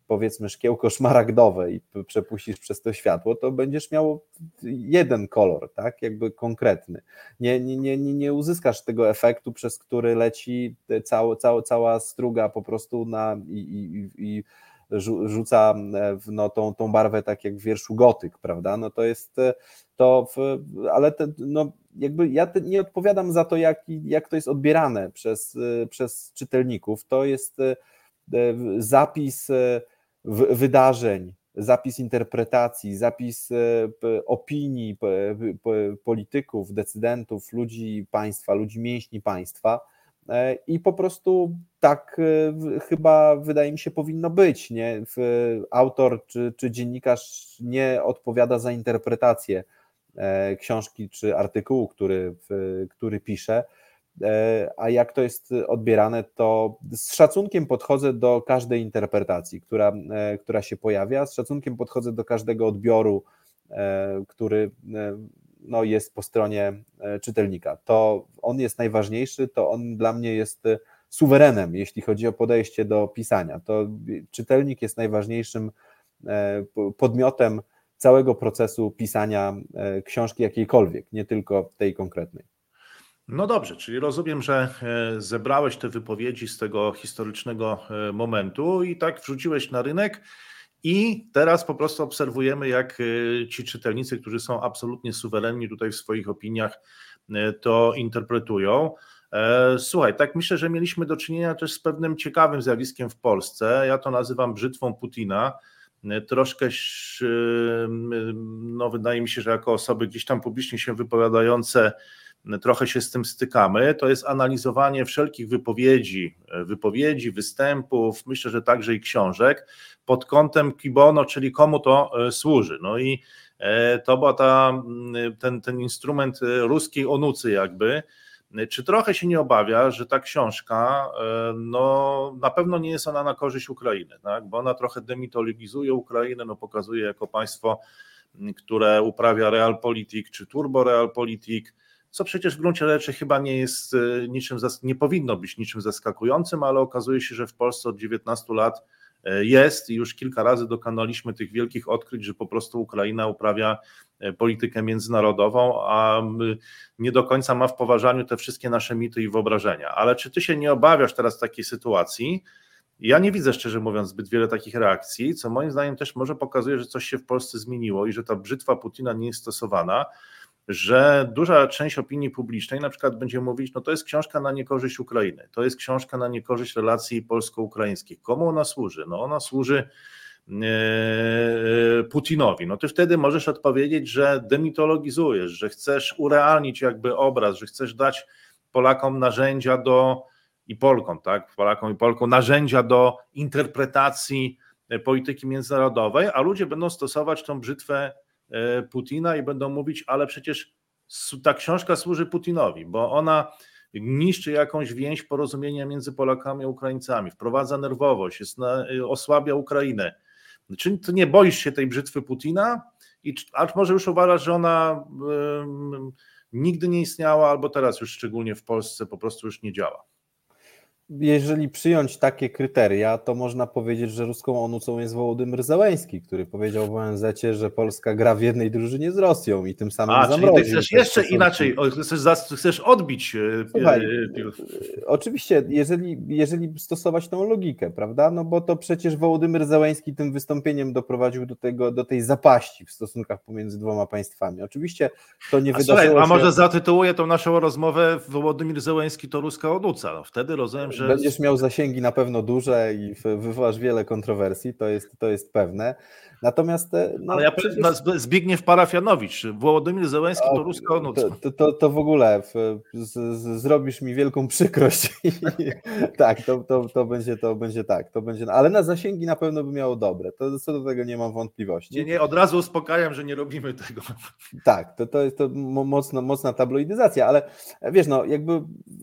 powiedzmy szkiełko szmaragdowe i przepuścisz przez to światło, to będziesz miał jeden kolor, tak, jakby konkretny. Nie, nie, nie, nie uzyskasz tego efektu, przez który leci cała, cała, cała struga po prostu na i, i, i rzuca no, tą, tą barwę tak jak w wierszu gotyk, prawda? No to jest to, w, ale te, no, jakby ja nie odpowiadam za to, jak, jak to jest odbierane przez, przez czytelników. To jest e, zapis e, wydarzeń, zapis interpretacji, zapis e, opinii polityków, decydentów, ludzi państwa, ludzi mięśni państwa. I po prostu tak chyba wydaje mi się powinno być. Nie? Autor czy, czy dziennikarz nie odpowiada za interpretację E, książki czy artykułu, który, który piszę. E, a jak to jest odbierane, to z szacunkiem podchodzę do każdej interpretacji, która, e, która się pojawia, z szacunkiem podchodzę do każdego odbioru, który no, jest po stronie czytelnika. To on jest najważniejszy, to on dla mnie jest suwerenem, jeśli chodzi o podejście do pisania. To czytelnik jest najważniejszym podmiotem całego procesu pisania e, książki jakiejkolwiek, nie tylko tej konkretnej.
No dobrze, czyli rozumiem, że e, zebrałeś te wypowiedzi z tego historycznego e, momentu i tak wrzuciłeś na rynek. I teraz po prostu obserwujemy, jak ci czytelnicy, którzy są absolutnie suwerenni tutaj w swoich opiniach, to interpretują. Słuchaj, tak myślę, że mieliśmy do czynienia też z pewnym ciekawym zjawiskiem w Polsce. Ja to nazywam brzytwą Putina troszkę, no wydaje mi się, że jako osoby gdzieś tam publicznie się wypowiadające, trochę się z tym stykamy. To jest analizowanie wszelkich wypowiedzi, wypowiedzi, występów, myślę, że także i książek pod kątem kibono, czyli komu to e, służy. No i e, to był ta, ten, ten instrument e, ruskiej onucy jakby, czy trochę się nie obawia, że ta książka, e, no na pewno nie jest ona na korzyść Ukrainy, tak? bo ona trochę demitologizuje Ukrainę, no pokazuje jako państwo, które uprawia realpolitik czy turbo realpolitik, co przecież w gruncie rzeczy chyba nie jest e, niczym, nie powinno być niczym zaskakującym, ale okazuje się, że w Polsce od 19 lat E, jest i już kilka razy dokonaliśmy tych wielkich odkryć, że po prostu Ukraina uprawia e, politykę międzynarodową, a nie do końca ma w poważaniu te wszystkie nasze mity i wyobrażenia. Ale czy ty się nie obawiasz teraz takiej sytuacji? Ja nie widzę, szczerze mówiąc, zbyt wiele takich reakcji, co moim zdaniem też może pokazuje, że coś się w Polsce zmieniło i że ta brzytwa Putina nie jest stosowana że duża część opinii publicznej na przykład będzie mówić, no to jest książka na niekorzyść Ukrainy, to jest książka na niekorzyść relacji polsko-ukraińskich. Komu ona służy? No ona służy e, Putinowi. No ty wtedy możesz odpowiedzieć, że demitologizujesz, że chcesz urealnić jakby obraz, że chcesz dać Polakom narzędzia do i Polkom, tak, Polakom i Polkom narzędzia do interpretacji polityki międzynarodowej, a ludzie będą stosować tą brzytwę E, Putina i będą mówić, ale przecież ta książka służy Putinowi, bo ona niszczy jakąś więź porozumienia między Polakami a Ukraińcami, wprowadza nerwowość, jest na, osłabia Ukrainę. Czy ty nie boisz się tej brzytwy Putina? I, a może już uważasz, że ona nigdy nie istniała, albo teraz już szczególnie w Polsce po prostu już nie działa
jeżeli przyjąć takie kryteria, to można powiedzieć, że ruską onucą jest Wołodymyr Zełęński, który powiedział w ONZ, że Polska gra w jednej drużynie z Rosją i tym samym A, zamroził.
Czyli ty chcesz jeszcze inaczej, chcesz, chcesz odbić e, Słuchaj,
e, Oczywiście, jeżeli, jeżeli stosować tą logikę, prawda, no bo to przecież Wołodymyr Zełęński tym wystąpieniem doprowadził do, tego, do tej zapaści w stosunkach pomiędzy dwoma państwami. Oczywiście to nie a wydarzyło słuchaj,
A może zatytułuję tą naszą rozmowę Wołodymyr Zełęński to ruska onuca. No, wtedy rozumiem, że
że... Będziesz miał zasięgi na pewno duże i wywołasz wiele kontrowersji, to jest, to jest pewne. Natomiast.
No, Ale ja przecież... no, Zbigniew Parafianowicz, Włodymyr Zełenski to ruska noc.
To, to, to w ogóle w, z, z, zrobisz mi wielką przykrość. tak, to, to, to, będzie, to będzie tak. To będzie, ale na zasięgi na pewno by miało dobre. To co do tego nie mam wątpliwości.
Nie, nie, od razu uspokajam, że nie robimy tego.
tak, to, to jest to mocna, mocna tabloidyzacja, ale wiesz, no jakby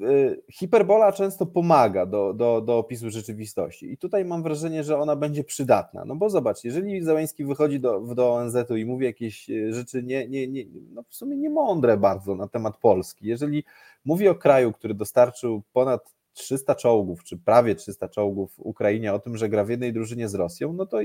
y, hiperbola często pomaga do, do, do opisu rzeczywistości. I tutaj mam wrażenie, że ona będzie przydatna. No bo zobacz, jeżeli Zełenski Kaczyński wychodzi do, do ONZ-u i mówi jakieś e, rzeczy nie, nie, nie, no w sumie niemądre bardzo na temat Polski. Jeżeli mówi o kraju, który dostarczył ponad 300 czołgów, czy prawie 300 czołgów Ukrainie o tym, że gra w jednej drużynie z Rosją, no to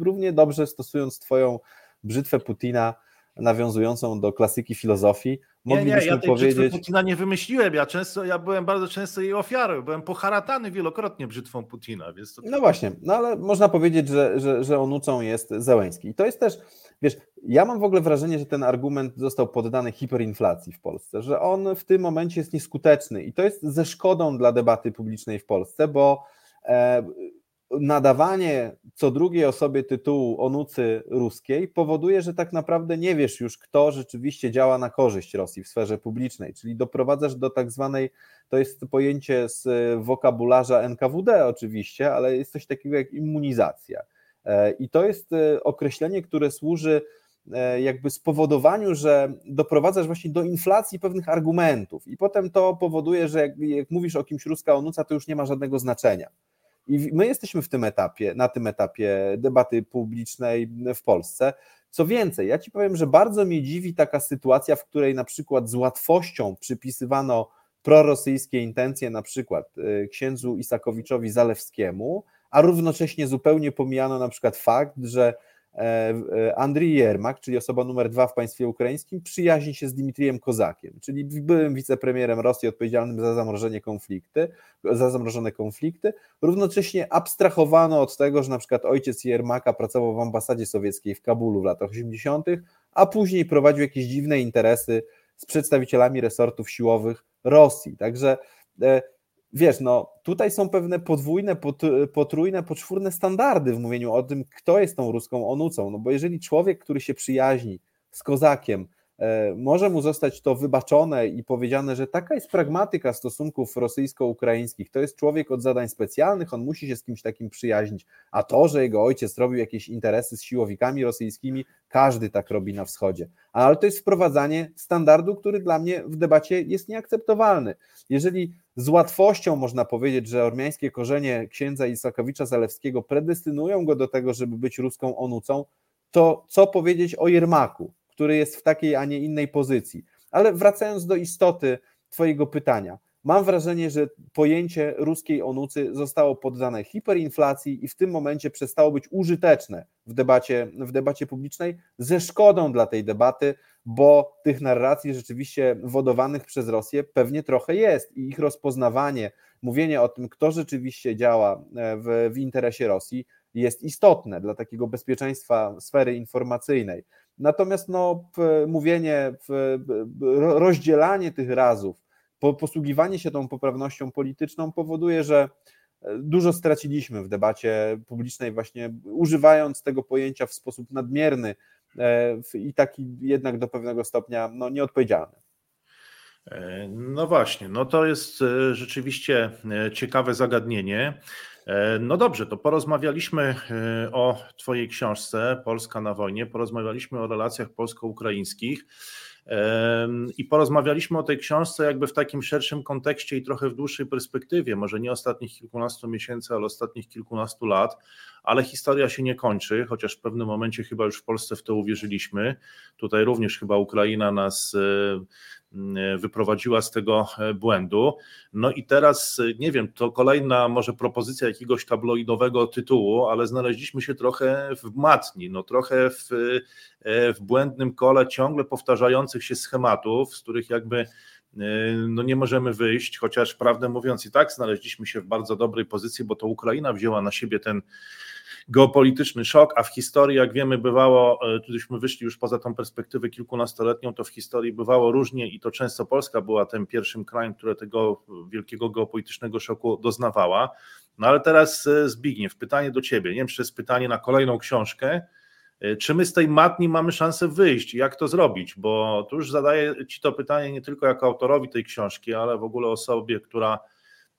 równie dobrze stosując Twoją brzytwę Putina, nawiązującą do klasyki filozofii,
moglibyśmy nie, nie, ja tej powiedzieć... Putina nie wymyśliłem, ja często, ja byłem bardzo często jej ofiarą, byłem poharatany wielokrotnie brzytwą Putina, więc to...
No właśnie, no ale można powiedzieć, że, że, że onucą jest Zełęński. I to jest też, wiesz, ja mam w ogóle wrażenie, że ten argument został poddany hiperinflacji w Polsce, że on w tym momencie jest nieskuteczny. I to jest ze szkodą dla debaty publicznej w Polsce, bo e, nadawanie co drugiej osobie tytułu onucy ruskiej powoduje, że tak naprawdę nie wiesz już, kto rzeczywiście działa na korzyść Rosji w sferze publicznej, czyli doprowadzasz do tak zwanej, to jest pojęcie z wokabularza NKWD oczywiście, ale jest coś takiego jak immunizacja. E, I to jest e, określenie, które służy e, jakby spowodowaniu, że doprowadzasz właśnie do inflacji pewnych argumentów i potem to powoduje, że jak, jak mówisz o kimś ruska onuca, to już nie ma żadnego znaczenia. I my jesteśmy w tym etapie, na tym etapie debaty publicznej w Polsce. Co więcej, ja ci powiem, że bardzo mnie dziwi taka sytuacja, w której na przykład z łatwością przypisywano prorosyjskie intencje, na przykład y, księdzu Isakowiczowi Zalewskiemu, a równocześnie zupełnie pomijano na przykład fakt, że Andrii Jermak, czyli osoba numer dwa w państwie ukraińskim, przyjaźni się z Dmitrijem Kozakiem, czyli byłym wicepremierem Rosji odpowiedzialnym za zamrożenie konflikty, za zamrożone konflikty. Równocześnie abstrahowano od tego, że na przykład ojciec Jermaka pracował w ambasadzie sowieckiej w Kabulu w latach 80., a później prowadził jakieś dziwne interesy z przedstawicielami resortów siłowych Rosji. Także e, wiesz, no tutaj są pewne podwójne, potrójne, poczwórne standardy w mówieniu o tym, kto jest tą ruską onucą, no bo jeżeli człowiek, który się przyjaźni z kozakiem, może mu zostać to wybaczone i powiedziane, że taka jest pragmatyka stosunków rosyjsko-ukraińskich. To jest człowiek od zadań specjalnych, on musi się z kimś takim przyjaźnić. A to, że jego ojciec robił jakieś interesy z siłowikami rosyjskimi, każdy tak robi na wschodzie. Ale to jest wprowadzanie standardu, który dla mnie w debacie jest nieakceptowalny. Jeżeli z łatwością można powiedzieć, że ormiańskie korzenie księdza Isakowicza Zalewskiego predestynują go do tego, żeby być ruską onucą, to co powiedzieć o Jermaku? Który jest w takiej, a nie innej pozycji. Ale wracając do istoty Twojego pytania, mam wrażenie, że pojęcie ruskiej onucy zostało poddane hiperinflacji i w tym momencie przestało być użyteczne w debacie, w debacie publicznej ze szkodą dla tej debaty, bo tych narracji rzeczywiście wodowanych przez Rosję pewnie trochę jest i ich rozpoznawanie, mówienie o tym, kto rzeczywiście działa e, w, w interesie Rosji, jest istotne dla takiego bezpieczeństwa sfery informacyjnej. Natomiast no, mówienie, rozdzielanie tych razów, posługiwanie się tą poprawnością polityczną powoduje, że e, dużo straciliśmy w debacie publicznej, właśnie używając tego pojęcia w sposób nadmierny e, i taki jednak do pewnego stopnia no, nieodpowiedzialny.
E, no właśnie, no to jest rzeczywiście ciekawe zagadnienie. E, no dobrze, to porozmawialiśmy e, o Twojej książce Polska na wojnie, porozmawialiśmy o relacjach polsko-ukraińskich i porozmawialiśmy o tej książce jakby w takim szerszym kontekście i trochę w dłuższej perspektywie, może nie ostatnich kilkunastu miesięcy, ale ostatnich kilkunastu lat, ale historia się nie kończy, chociaż w pewnym momencie chyba już w Polsce w to uwierzyliśmy. Tutaj również chyba Ukraina nas mm, wyprowadziła z tego błędu. No i teraz, nie wiem, to kolejna może propozycja jakiegoś tabloidowego tytułu, ale znaleźliśmy się trochę w matni, no trochę w, w błędnym kole ciągle powtarzających się schematów, z których jakby no nie możemy wyjść, chociaż prawdę mówiąc i tak znaleźliśmy się w bardzo dobrej pozycji, bo to Ukraina wzięła na siebie ten geopolityczny szok, a w historii, jak wiemy, bywało, e, tudyśmy wyszli już poza tą perspektywę kilkunastoletnią, to w historii bywało różnie i to często Polska była tym pierwszym krajem, które tego wielkiego geopolitycznego szoku doznawała. No ale teraz e, Zbigniew, pytanie do Ciebie, nie wiem, czy to jest pytanie na kolejną książkę, e, czy my z tej matni mamy szansę wyjść? Jak to zrobić? Bo tu już zadaję Ci to pytanie nie tylko jako autorowi tej książki, ale w ogóle osobie, która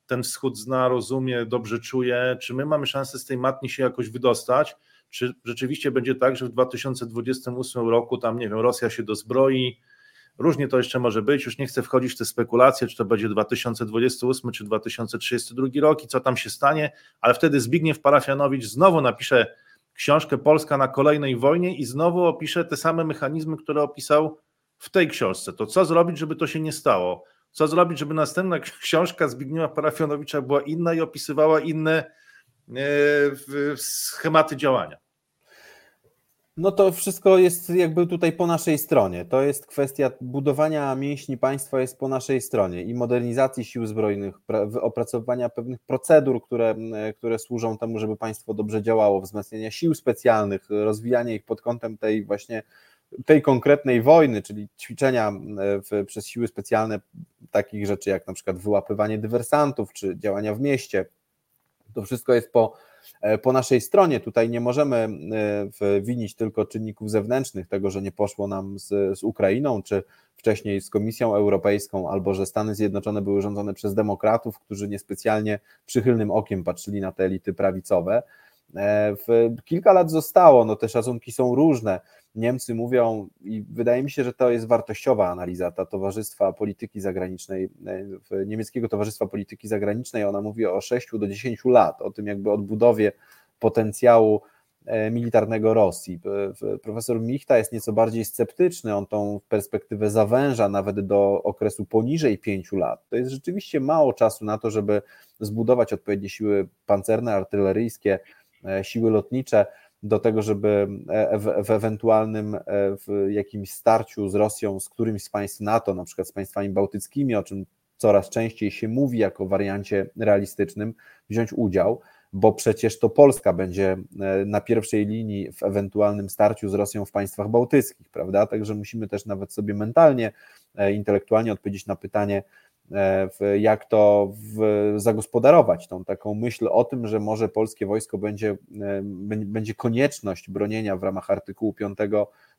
ten wschód zna, rozumie, dobrze czuje, czy my mamy szansę z tej matni się jakoś wydostać, czy rzeczywiście będzie tak, że w 2028 roku tam, nie wiem, Rosja się dozbroi, różnie to jeszcze może być, już nie chcę wchodzić w te spekulacje, czy to będzie 2028 czy 2032 rok i co tam się stanie, ale wtedy Zbigniew Parafianowicz znowu napisze książkę Polska na kolejnej wojnie i znowu opisze te same mechanizmy, które opisał w tej książce. To co zrobić, żeby to się nie stało? Co zrobić, żeby następna książka Zbigniewa Parafianowicza była inna i opisywała inne e, schematy działania?
No to wszystko jest jakby tutaj po naszej stronie. To jest kwestia budowania mięśni państwa jest po naszej stronie i modernizacji sił zbrojnych, opracowania pewnych procedur, które, które służą temu, żeby państwo dobrze działało, wzmacniania sił specjalnych, rozwijania ich pod kątem tej właśnie tej konkretnej wojny, czyli ćwiczenia e, w, przez siły specjalne takich rzeczy jak na przykład wyłapywanie dywersantów czy działania w mieście, to wszystko jest po, e, po naszej stronie. Tutaj nie możemy e, winić tylko czynników zewnętrznych, tego, że nie poszło nam z, z Ukrainą, czy wcześniej z Komisją Europejską, albo że Stany Zjednoczone były rządzone przez demokratów, którzy niespecjalnie przychylnym okiem patrzyli na te elity prawicowe. W kilka lat zostało, no te szacunki są różne. Niemcy mówią, i wydaje mi się, że to jest wartościowa analiza ta Towarzystwa Polityki Zagranicznej, e, niemieckiego Towarzystwa Polityki Zagranicznej, ona mówi o 6 do 10 lat, o tym jakby odbudowie potencjału e, militarnego Rosji. Profesor Michta jest nieco bardziej sceptyczny, on tą perspektywę zawęża nawet do okresu poniżej 5 lat. To jest rzeczywiście mało czasu na to, żeby zbudować odpowiednie siły pancerne, artyleryjskie, e, siły lotnicze do tego, żeby e, w, ewentualnym e, w jakimś starciu z Rosją, z którymś z państw NATO, na przykład z państwami bałtyckimi, o czym coraz częściej się mówi jako wariancie realistycznym, wziąć udział, bo przecież to Polska będzie e, na pierwszej linii w ewentualnym starciu z Rosją w państwach bałtyckich, prawda? Także musimy też nawet sobie mentalnie, intelektualnie odpowiedzieć na pytanie, E, jak to w, zagospodarować, tą taką myśl o tym, że może polskie wojsko będzie, e, będzie konieczność bronienia w ramach artykułu 5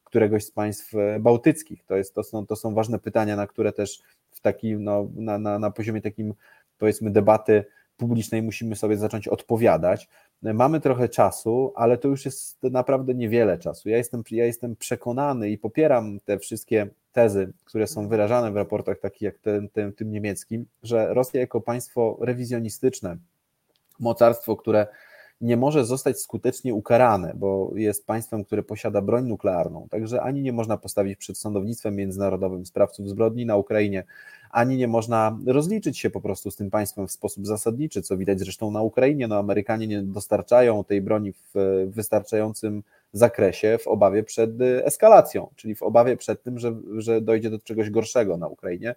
któregoś z państw e, bałtyckich. To, jest, to, są, to są ważne pytania, na które też w takim, no, na, na, na poziomie takim powiedzmy debaty publicznej musimy sobie zacząć odpowiadać. Mamy trochę czasu, ale to już jest naprawdę niewiele czasu. Ja jestem, ja jestem przekonany i popieram te wszystkie tezy, które są wyrażane w raportach takich jak ten, ten, tym niemieckim, że Rosja jako państwo rewizjonistyczne, mocarstwo, które nie może zostać skutecznie ukarane, bo jest państwem, które posiada broń nuklearną. Także ani nie można postawić przed sądownictwem międzynarodowym sprawców zbrodni na Ukrainie, ani nie można rozliczyć się po prostu z tym państwem w sposób zasadniczy, co widać zresztą na Ukrainie. No, Amerykanie nie dostarczają tej broni w wystarczającym zakresie w obawie przed eskalacją, czyli w obawie przed tym, że, że dojdzie do czegoś gorszego na Ukrainie.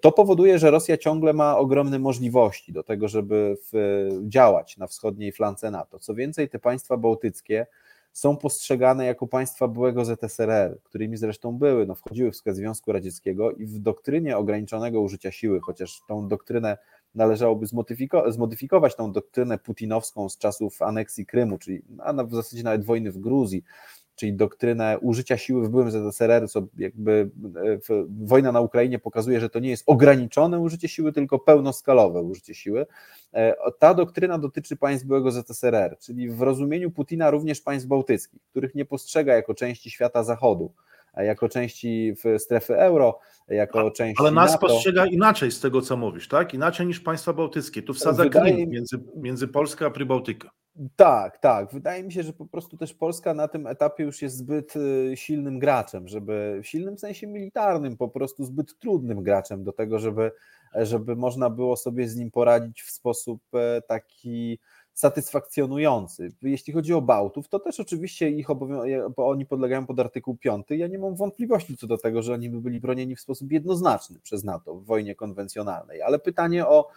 To powoduje, że Rosja ciągle ma ogromne możliwości do tego, żeby w, działać na wschodniej flance NATO. Co więcej, te państwa bałtyckie są postrzegane jako państwa byłego ZSRR, którymi zresztą były, no, wchodziły w skład Związku Radzieckiego i w doktrynie ograniczonego użycia siły, chociaż tą doktrynę należałoby zmodyfikować, tą doktrynę putinowską z czasów aneksji Krymu, czyli a w zasadzie nawet wojny w Gruzji, czyli doktrynę użycia siły w byłym ZSRR, co jakby e, wojna na Ukrainie pokazuje, że to nie jest ograniczone użycie siły, tylko pełnoskalowe użycie siły. E, ta doktryna dotyczy państw byłego ZSRR, czyli w rozumieniu Putina również państw bałtyckich, których nie postrzega jako części świata zachodu, jako części strefy euro, jako części
Ale nas
NATO.
postrzega inaczej z tego, co mówisz, tak? Inaczej niż państwa bałtyckie. Tu wsadza Wydaje... między, między Polskę a Prybałtykę.
Tak, tak. Wydaje mi się, że po prostu też Polska na tym etapie już jest zbyt y, silnym graczem, żeby w silnym sensie militarnym, po prostu zbyt trudnym graczem do tego, żeby, żeby można było sobie z nim poradzić w sposób e, taki satysfakcjonujący. Jeśli chodzi o Bałtów, to też oczywiście ich obowią- oni podlegają pod artykuł 5. Ja nie mam wątpliwości co do tego, że oni by byli bronieni w sposób jednoznaczny przez NATO w wojnie konwencjonalnej, ale pytanie o e,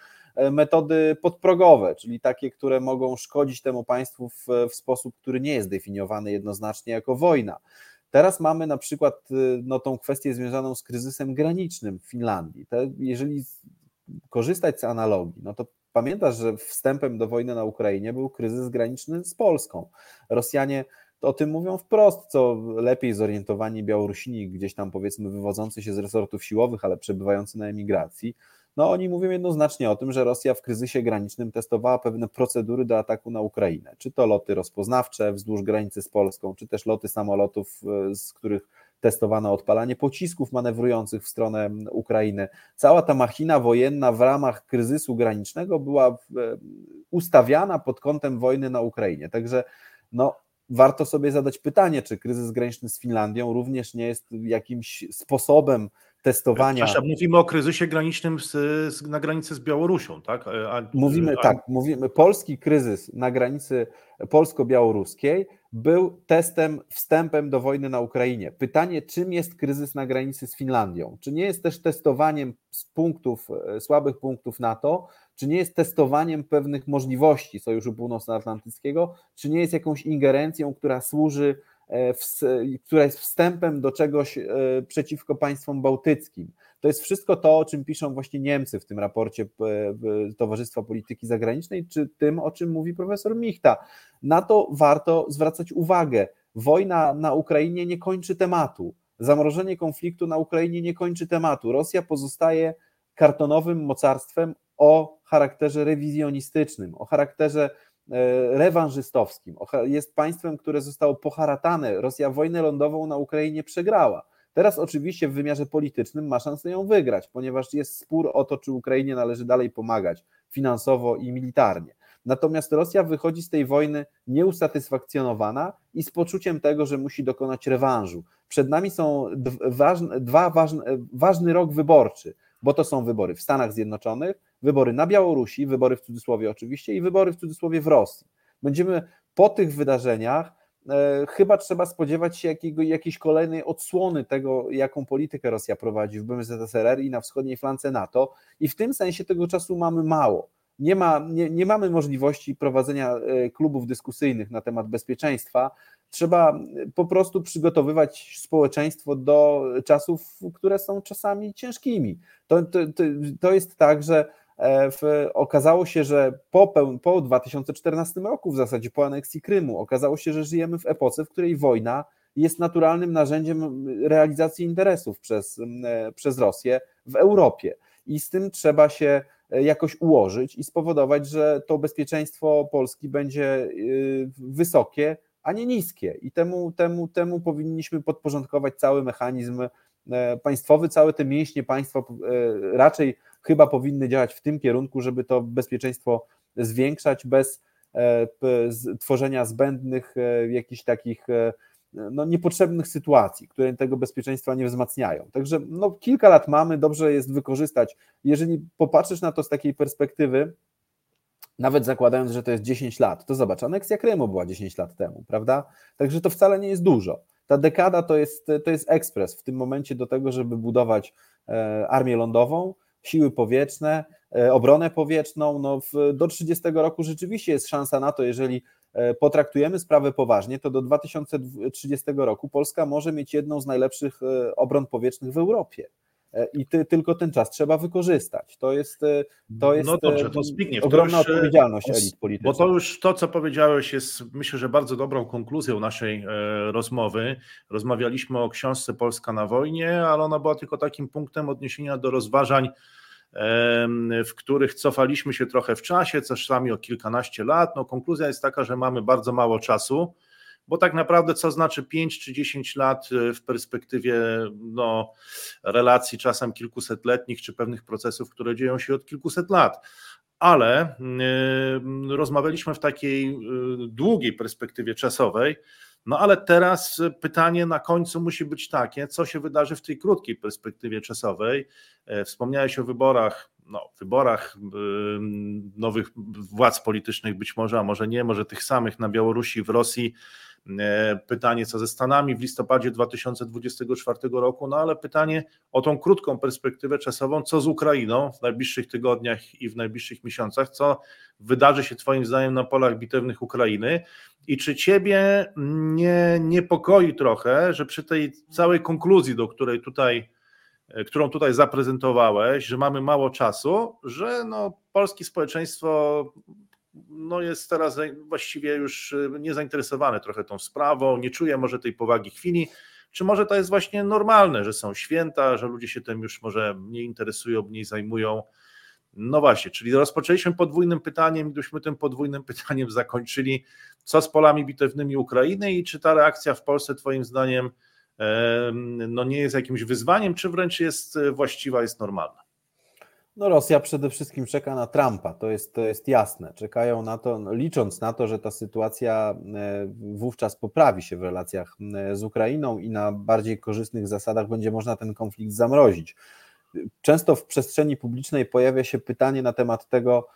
metody podprogowe, czyli takie, które mogą szkodzić temu państwu w, w sposób, który nie jest definiowany jednoznacznie jako wojna. Teraz mamy na przykład e, no, tą kwestię związaną z kryzysem granicznym w Finlandii. Jeżeli korzystać z analogii, no to Pamiętasz, że wstępem do wojny na Ukrainie był kryzys graniczny z Polską. Rosjanie o tym mówią wprost, co lepiej zorientowani Białorusini, gdzieś tam powiedzmy wywodzący się z resortów siłowych, ale przebywający na emigracji. No oni mówią jednoznacznie o tym, że Rosja w kryzysie granicznym testowała pewne procedury do ataku na Ukrainę. Czy to loty rozpoznawcze wzdłuż granicy z Polską, czy też loty samolotów, e, z których testowano odpalanie pocisków manewrujących w stronę Ukrainy. Cała ta machina wojenna w ramach kryzysu granicznego była e, ustawiana pod kątem wojny na Ukrainie. Także no, warto sobie zadać pytanie, czy kryzys graniczny z Finlandią również nie jest jakimś sposobem testowania.
Przepraszam, mówimy o kryzysie granicznym z, z, na granicy z Białorusią, tak?
A, mówimy a... tak, mówimy polski kryzys na granicy polsko-białoruskiej był testem, wstępem do wojny na Ukrainie. Pytanie, czym jest kryzys na granicy z Finlandią? Czy nie jest też testowaniem z punktów, e, słabych punktów NATO, czy nie jest testowaniem pewnych możliwości Sojuszu Północnoatlantyckiego, czy nie jest jakąś ingerencją, która służy, e, która jest wstępem do czegoś e, przeciwko państwom bałtyckim? To jest wszystko to, o czym piszą właśnie Niemcy w tym raporcie Towarzystwa Polityki Zagranicznej, czy tym, o czym mówi profesor Michta. Na to warto zwracać uwagę. Wojna na Ukrainie nie kończy tematu. Zamrożenie konfliktu na Ukrainie nie kończy tematu. Rosja pozostaje kartonowym mocarstwem o charakterze rewizjonistycznym, o charakterze e, rewanżystowskim. Jest państwem, które zostało poharatane. Rosja wojnę lądową na Ukrainie przegrała. Teraz oczywiście w wymiarze politycznym ma szansę ją wygrać, ponieważ jest spór o to, czy Ukrainie należy dalej pomagać finansowo i militarnie. Natomiast Rosja wychodzi z tej wojny nieusatysfakcjonowana i z poczuciem tego, że musi dokonać rewanżu. Przed nami są dwa ważne, ważny rok wyborczy, bo to są wybory w Stanach Zjednoczonych, wybory na Białorusi, wybory w cudzysłowie oczywiście i wybory w cudzysłowie w Rosji. Będziemy po tych wydarzeniach E, chyba trzeba spodziewać się jakiego, jakiejś kolejnej odsłony tego, jaką politykę Rosja prowadzi w byłym ZSRR i na wschodniej flance NATO i w tym sensie tego czasu mamy mało. Nie, ma, nie, nie mamy możliwości prowadzenia e, klubów dyskusyjnych na temat bezpieczeństwa. Trzeba po prostu przygotowywać społeczeństwo do czasów, które są czasami ciężkimi. To, to, to, jest tak, że E, w, okazało się, że po, po 2014 roku, w zasadzie po aneksji Krymu, okazało się, że żyjemy w epoce, w której wojna jest naturalnym narzędziem realizacji interesów przez, e, przez Rosję w Europie. I z tym trzeba się e, jakoś ułożyć i spowodować, że to bezpieczeństwo Polski będzie wysokie, a nie niskie. I temu, temu, temu powinniśmy podporządkować cały mechanizm państwowy, całe te mięśnie państwa raczej chyba powinny działać w tym kierunku, żeby to bezpieczeństwo zwiększać bez e, tworzenia zbędnych, e, jakichś takich e, no, niepotrzebnych sytuacji, które tego bezpieczeństwa nie wzmacniają. Także no, kilka lat mamy, dobrze jest wykorzystać. Jeżeli popatrzysz na to z takiej perspektywy, nawet zakładając, że to jest 10 lat, to zobacz, aneksja Krymu była 10 lat temu, prawda? Także to wcale nie jest dużo. Ta dekada to jest, to jest ekspres w tym momencie do tego, żeby budować armię lądową, siły powietrzne, e, obronę powietrzną. No w, do 30 roku rzeczywiście jest szansa na to, jeżeli e, potraktujemy sprawę poważnie, to do 2030 roku Polska może mieć jedną z najlepszych e, obron powietrznych w Europie. I ty, tylko ten czas trzeba wykorzystać. To jest, to jest
no dobrze, to Zbigniew,
ogromna to już, odpowiedzialność elit politycznych.
Bo to już to, co powiedziałeś, jest myślę, że bardzo dobrą konkluzją naszej rozmowy. Rozmawialiśmy o książce Polska na wojnie, ale ona była tylko takim punktem odniesienia do rozważań w których cofaliśmy się trochę w czasie, czasami o kilkanaście lat. No, konkluzja jest taka, że mamy bardzo mało czasu, bo tak naprawdę co znaczy 5 czy 10 lat e, w perspektywie no, relacji czasem kilkusetletnich, czy pewnych procesów, które dzieją się od kilkuset lat. ale rozmawialiśmy w takiej długiej perspektywie czasowej. No ale teraz pytanie na końcu musi być takie, co się wydarzy w tej krótkiej perspektywie czasowej. Wspomniałeś o wyborach no, wyborach nowych władz politycznych, być może, a może nie, może tych samych na Białorusi, w Rosji. E, pytanie, co ze Stanami w listopadzie 2024 roku, no ale pytanie o tą krótką perspektywę czasową, co z Ukrainą w najbliższych tygodniach i w najbliższych miesiącach, co wydarzy się Twoim zdaniem na polach bitewnych Ukrainy i czy Ciebie nie niepokoi trochę, że przy tej całej konkluzji, do której tutaj E, którą tutaj zaprezentowałeś, że mamy mało czasu, że no, polskie społeczeństwo no, jest teraz właściwie już e, niezainteresowane trochę tą sprawą, nie czuje może tej powagi chwili. Czy może to jest właśnie normalne, że są święta, że ludzie się tym już może mniej interesują, mniej zajmują? No właśnie, czyli rozpoczęliśmy podwójnym pytaniem, gdybyśmy tym podwójnym pytaniem zakończyli, co z polami bitewnymi Ukrainy i czy ta reakcja w Polsce Twoim zdaniem no nie jest jakimś wyzwaniem, czy wręcz jest e, właściwa, jest normalna?
No Rosja przede wszystkim czeka na Trumpa, to jest, to jest jasne. Czekają na to, no, licząc na to, że ta sytuacja e, wówczas poprawi się w relacjach z Ukrainą i na bardziej korzystnych zasadach będzie można ten konflikt zamrozić. Często w przestrzeni publicznej pojawia się pytanie na temat tego,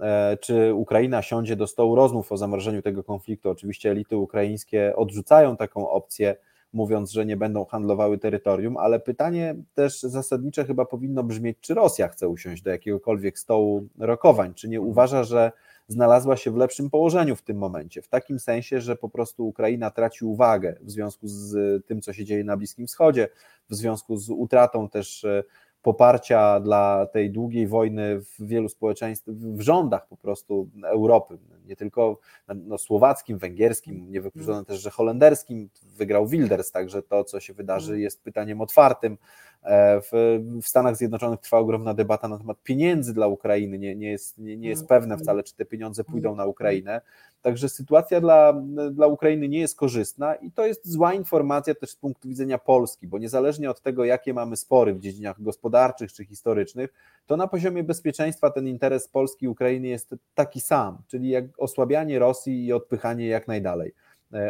e, czy Ukraina siądzie do stołu rozmów o zamrożeniu tego konfliktu. Oczywiście elity ukraińskie odrzucają taką opcję mówiąc, że nie będą handlowały terytorium, ale pytanie też zasadnicze chyba powinno brzmieć, czy Rosja chce usiąść do jakiegokolwiek stołu rokowań, czy nie uważa, że znalazła się w lepszym położeniu w tym momencie, w takim sensie, że po prostu Ukraina traci uwagę w związku z tym, co się dzieje na Bliskim Wschodzie, w związku z utratą też poparcia dla tej długiej wojny w wielu społeczeństwach, w rządach po prostu Europy, nie tylko no, słowackim, węgierskim, niewykluczone też, że holenderskim, wygrał Wilders, także to, co się wydarzy, jest pytaniem otwartym. E, w, w Stanach Zjednoczonych trwa ogromna debata na temat pieniędzy dla Ukrainy, nie, nie, jest, nie, nie jest pewne wcale, czy te pieniądze pójdą na Ukrainę. Także sytuacja dla, dla Ukrainy nie jest korzystna i to jest zła informacja też z punktu widzenia Polski, bo niezależnie od tego, jakie mamy spory w dziedzinach gospodarczych czy historycznych, to na poziomie bezpieczeństwa ten interes Polski i Ukrainy jest taki sam, czyli jak osłabianie Rosji i odpychanie jak najdalej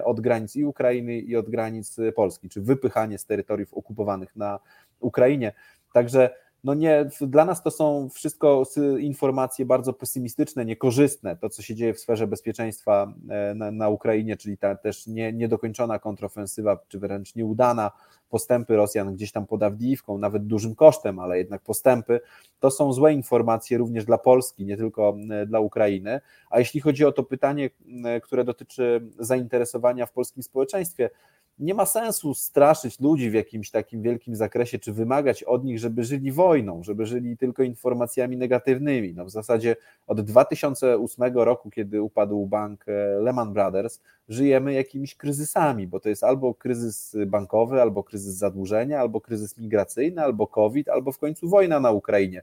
od granic i Ukrainy i od granic Polski, czy wypychanie z terytoriów okupowanych na Ukrainie. Także no nie, dla nas to są wszystko informacje bardzo pesymistyczne, niekorzystne. To, co się dzieje w sferze bezpieczeństwa e, na, na Ukrainie, czyli ta też nie, niedokończona kontrofensywa, czy wręcz nieudana, postępy Rosjan gdzieś tam pod Awdijiwką, nawet dużym kosztem, ale jednak postępy, to są złe informacje również dla Polski, nie tylko e, dla Ukrainy. A jeśli chodzi o to pytanie, e, które dotyczy zainteresowania w polskim społeczeństwie, nie ma sensu straszyć ludzi w jakimś takim wielkim zakresie, czy wymagać od nich, żeby żyli wojną, żeby żyli tylko informacjami negatywnymi. No w zasadzie od 2008 roku, kiedy upadł bank e, Lehman Brothers, żyjemy jakimiś kryzysami, bo to jest albo kryzys bankowy, albo kryzys zadłużenia, albo kryzys migracyjny, albo COVID, albo w końcu wojna na Ukrainie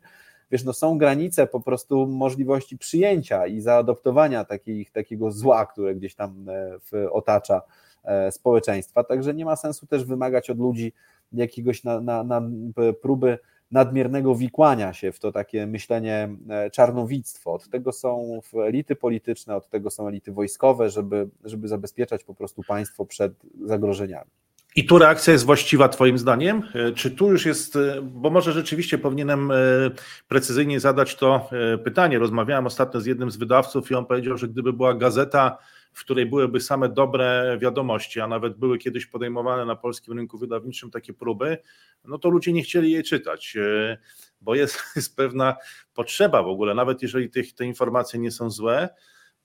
wiesz, no są granice po prostu możliwości przyjęcia i zaadoptowania takich, takiego zła, które gdzieś tam e, otacza E, społeczeństwa. Także nie ma sensu też wymagać od ludzi jakiegoś na, na, na próby nadmiernego wikłania się w to takie myślenie e, czarnowictwo. Od tego są elity polityczne, od tego są elity wojskowe, żeby, żeby zabezpieczać po prostu państwo przed zagrożeniami.
I tu reakcja jest właściwa Twoim zdaniem? E, czy tu już jest, bo może rzeczywiście powinienem precyzyjnie zadać to pytanie. Rozmawiałem ostatnio z jednym z wydawców i on powiedział, że gdyby była gazeta w której byłyby same dobre wiadomości, a nawet były kiedyś podejmowane na polskim rynku wydawniczym takie próby, no to ludzie nie chcieli jej czytać, e, bo jest, jest pewna potrzeba w ogóle, nawet jeżeli tych, te informacje nie są złe,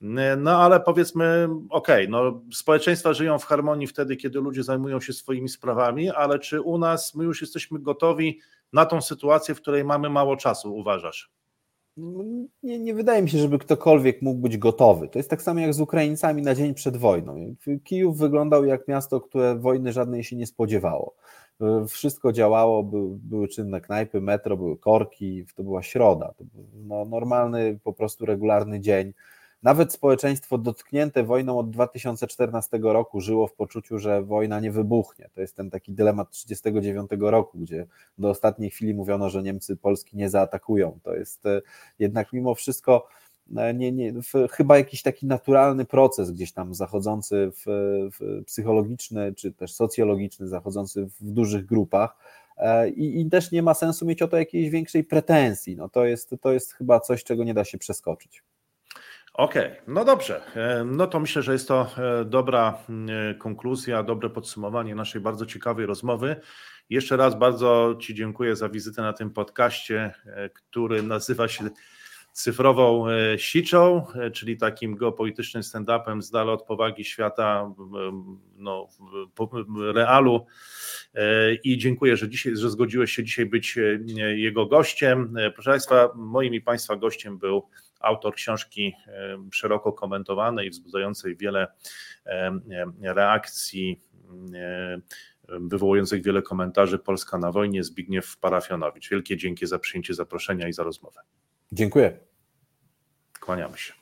e, no ale powiedzmy, okej, okay, no społeczeństwa żyją w harmonii wtedy, kiedy ludzie zajmują się swoimi sprawami, ale czy u nas my już jesteśmy gotowi na tą sytuację, w której mamy mało czasu, uważasz?
Nie, nie wydaje mi się, żeby ktokolwiek mógł być gotowy. To jest tak samo jak z Ukraińcami na dzień przed wojną. Kijów wyglądał jak miasto, które wojny żadnej się nie spodziewało. Wszystko działało, były czynne knajpy, metro, były korki, to była środa. To był no, normalny, po prostu regularny dzień nawet społeczeństwo dotknięte wojną od 2014 roku żyło w poczuciu, że wojna nie wybuchnie. To jest ten taki dylemat 1939 roku, gdzie do ostatniej chwili mówiono, że Niemcy Polski nie zaatakują. To jest e, jednak mimo wszystko e, nie, nie, chyba jakiś taki naturalny proces gdzieś tam zachodzący w, w psychologiczny czy też socjologiczny, zachodzący w dużych grupach. E, I, I, też nie ma sensu mieć o to jakiejś większej pretensji. No to, jest, to jest chyba coś, czego nie da się przeskoczyć.
Okej, okay, no dobrze. E, no to myślę, że jest to e, dobra e, konkluzja, dobre podsumowanie naszej bardzo ciekawej rozmowy. Jeszcze raz bardzo Ci dziękuję za wizytę na tym podcaście, który nazywa się cyfrową siczą, czyli takim geopolitycznym stand-upem z dala od powagi świata, no, realu. I dziękuję, że, dzisiaj, że zgodziłeś się dzisiaj być jego gościem. Proszę Państwa, moim i Państwa gościem był autor książki szeroko komentowanej, wzbudzającej wiele reakcji, wywołujących wiele komentarzy Polska na wojnie, Zbigniew Parafionowicz. Wielkie dzięki za przyjęcie zaproszenia i za rozmowę.
Dziękuję.
Kłaniamy się.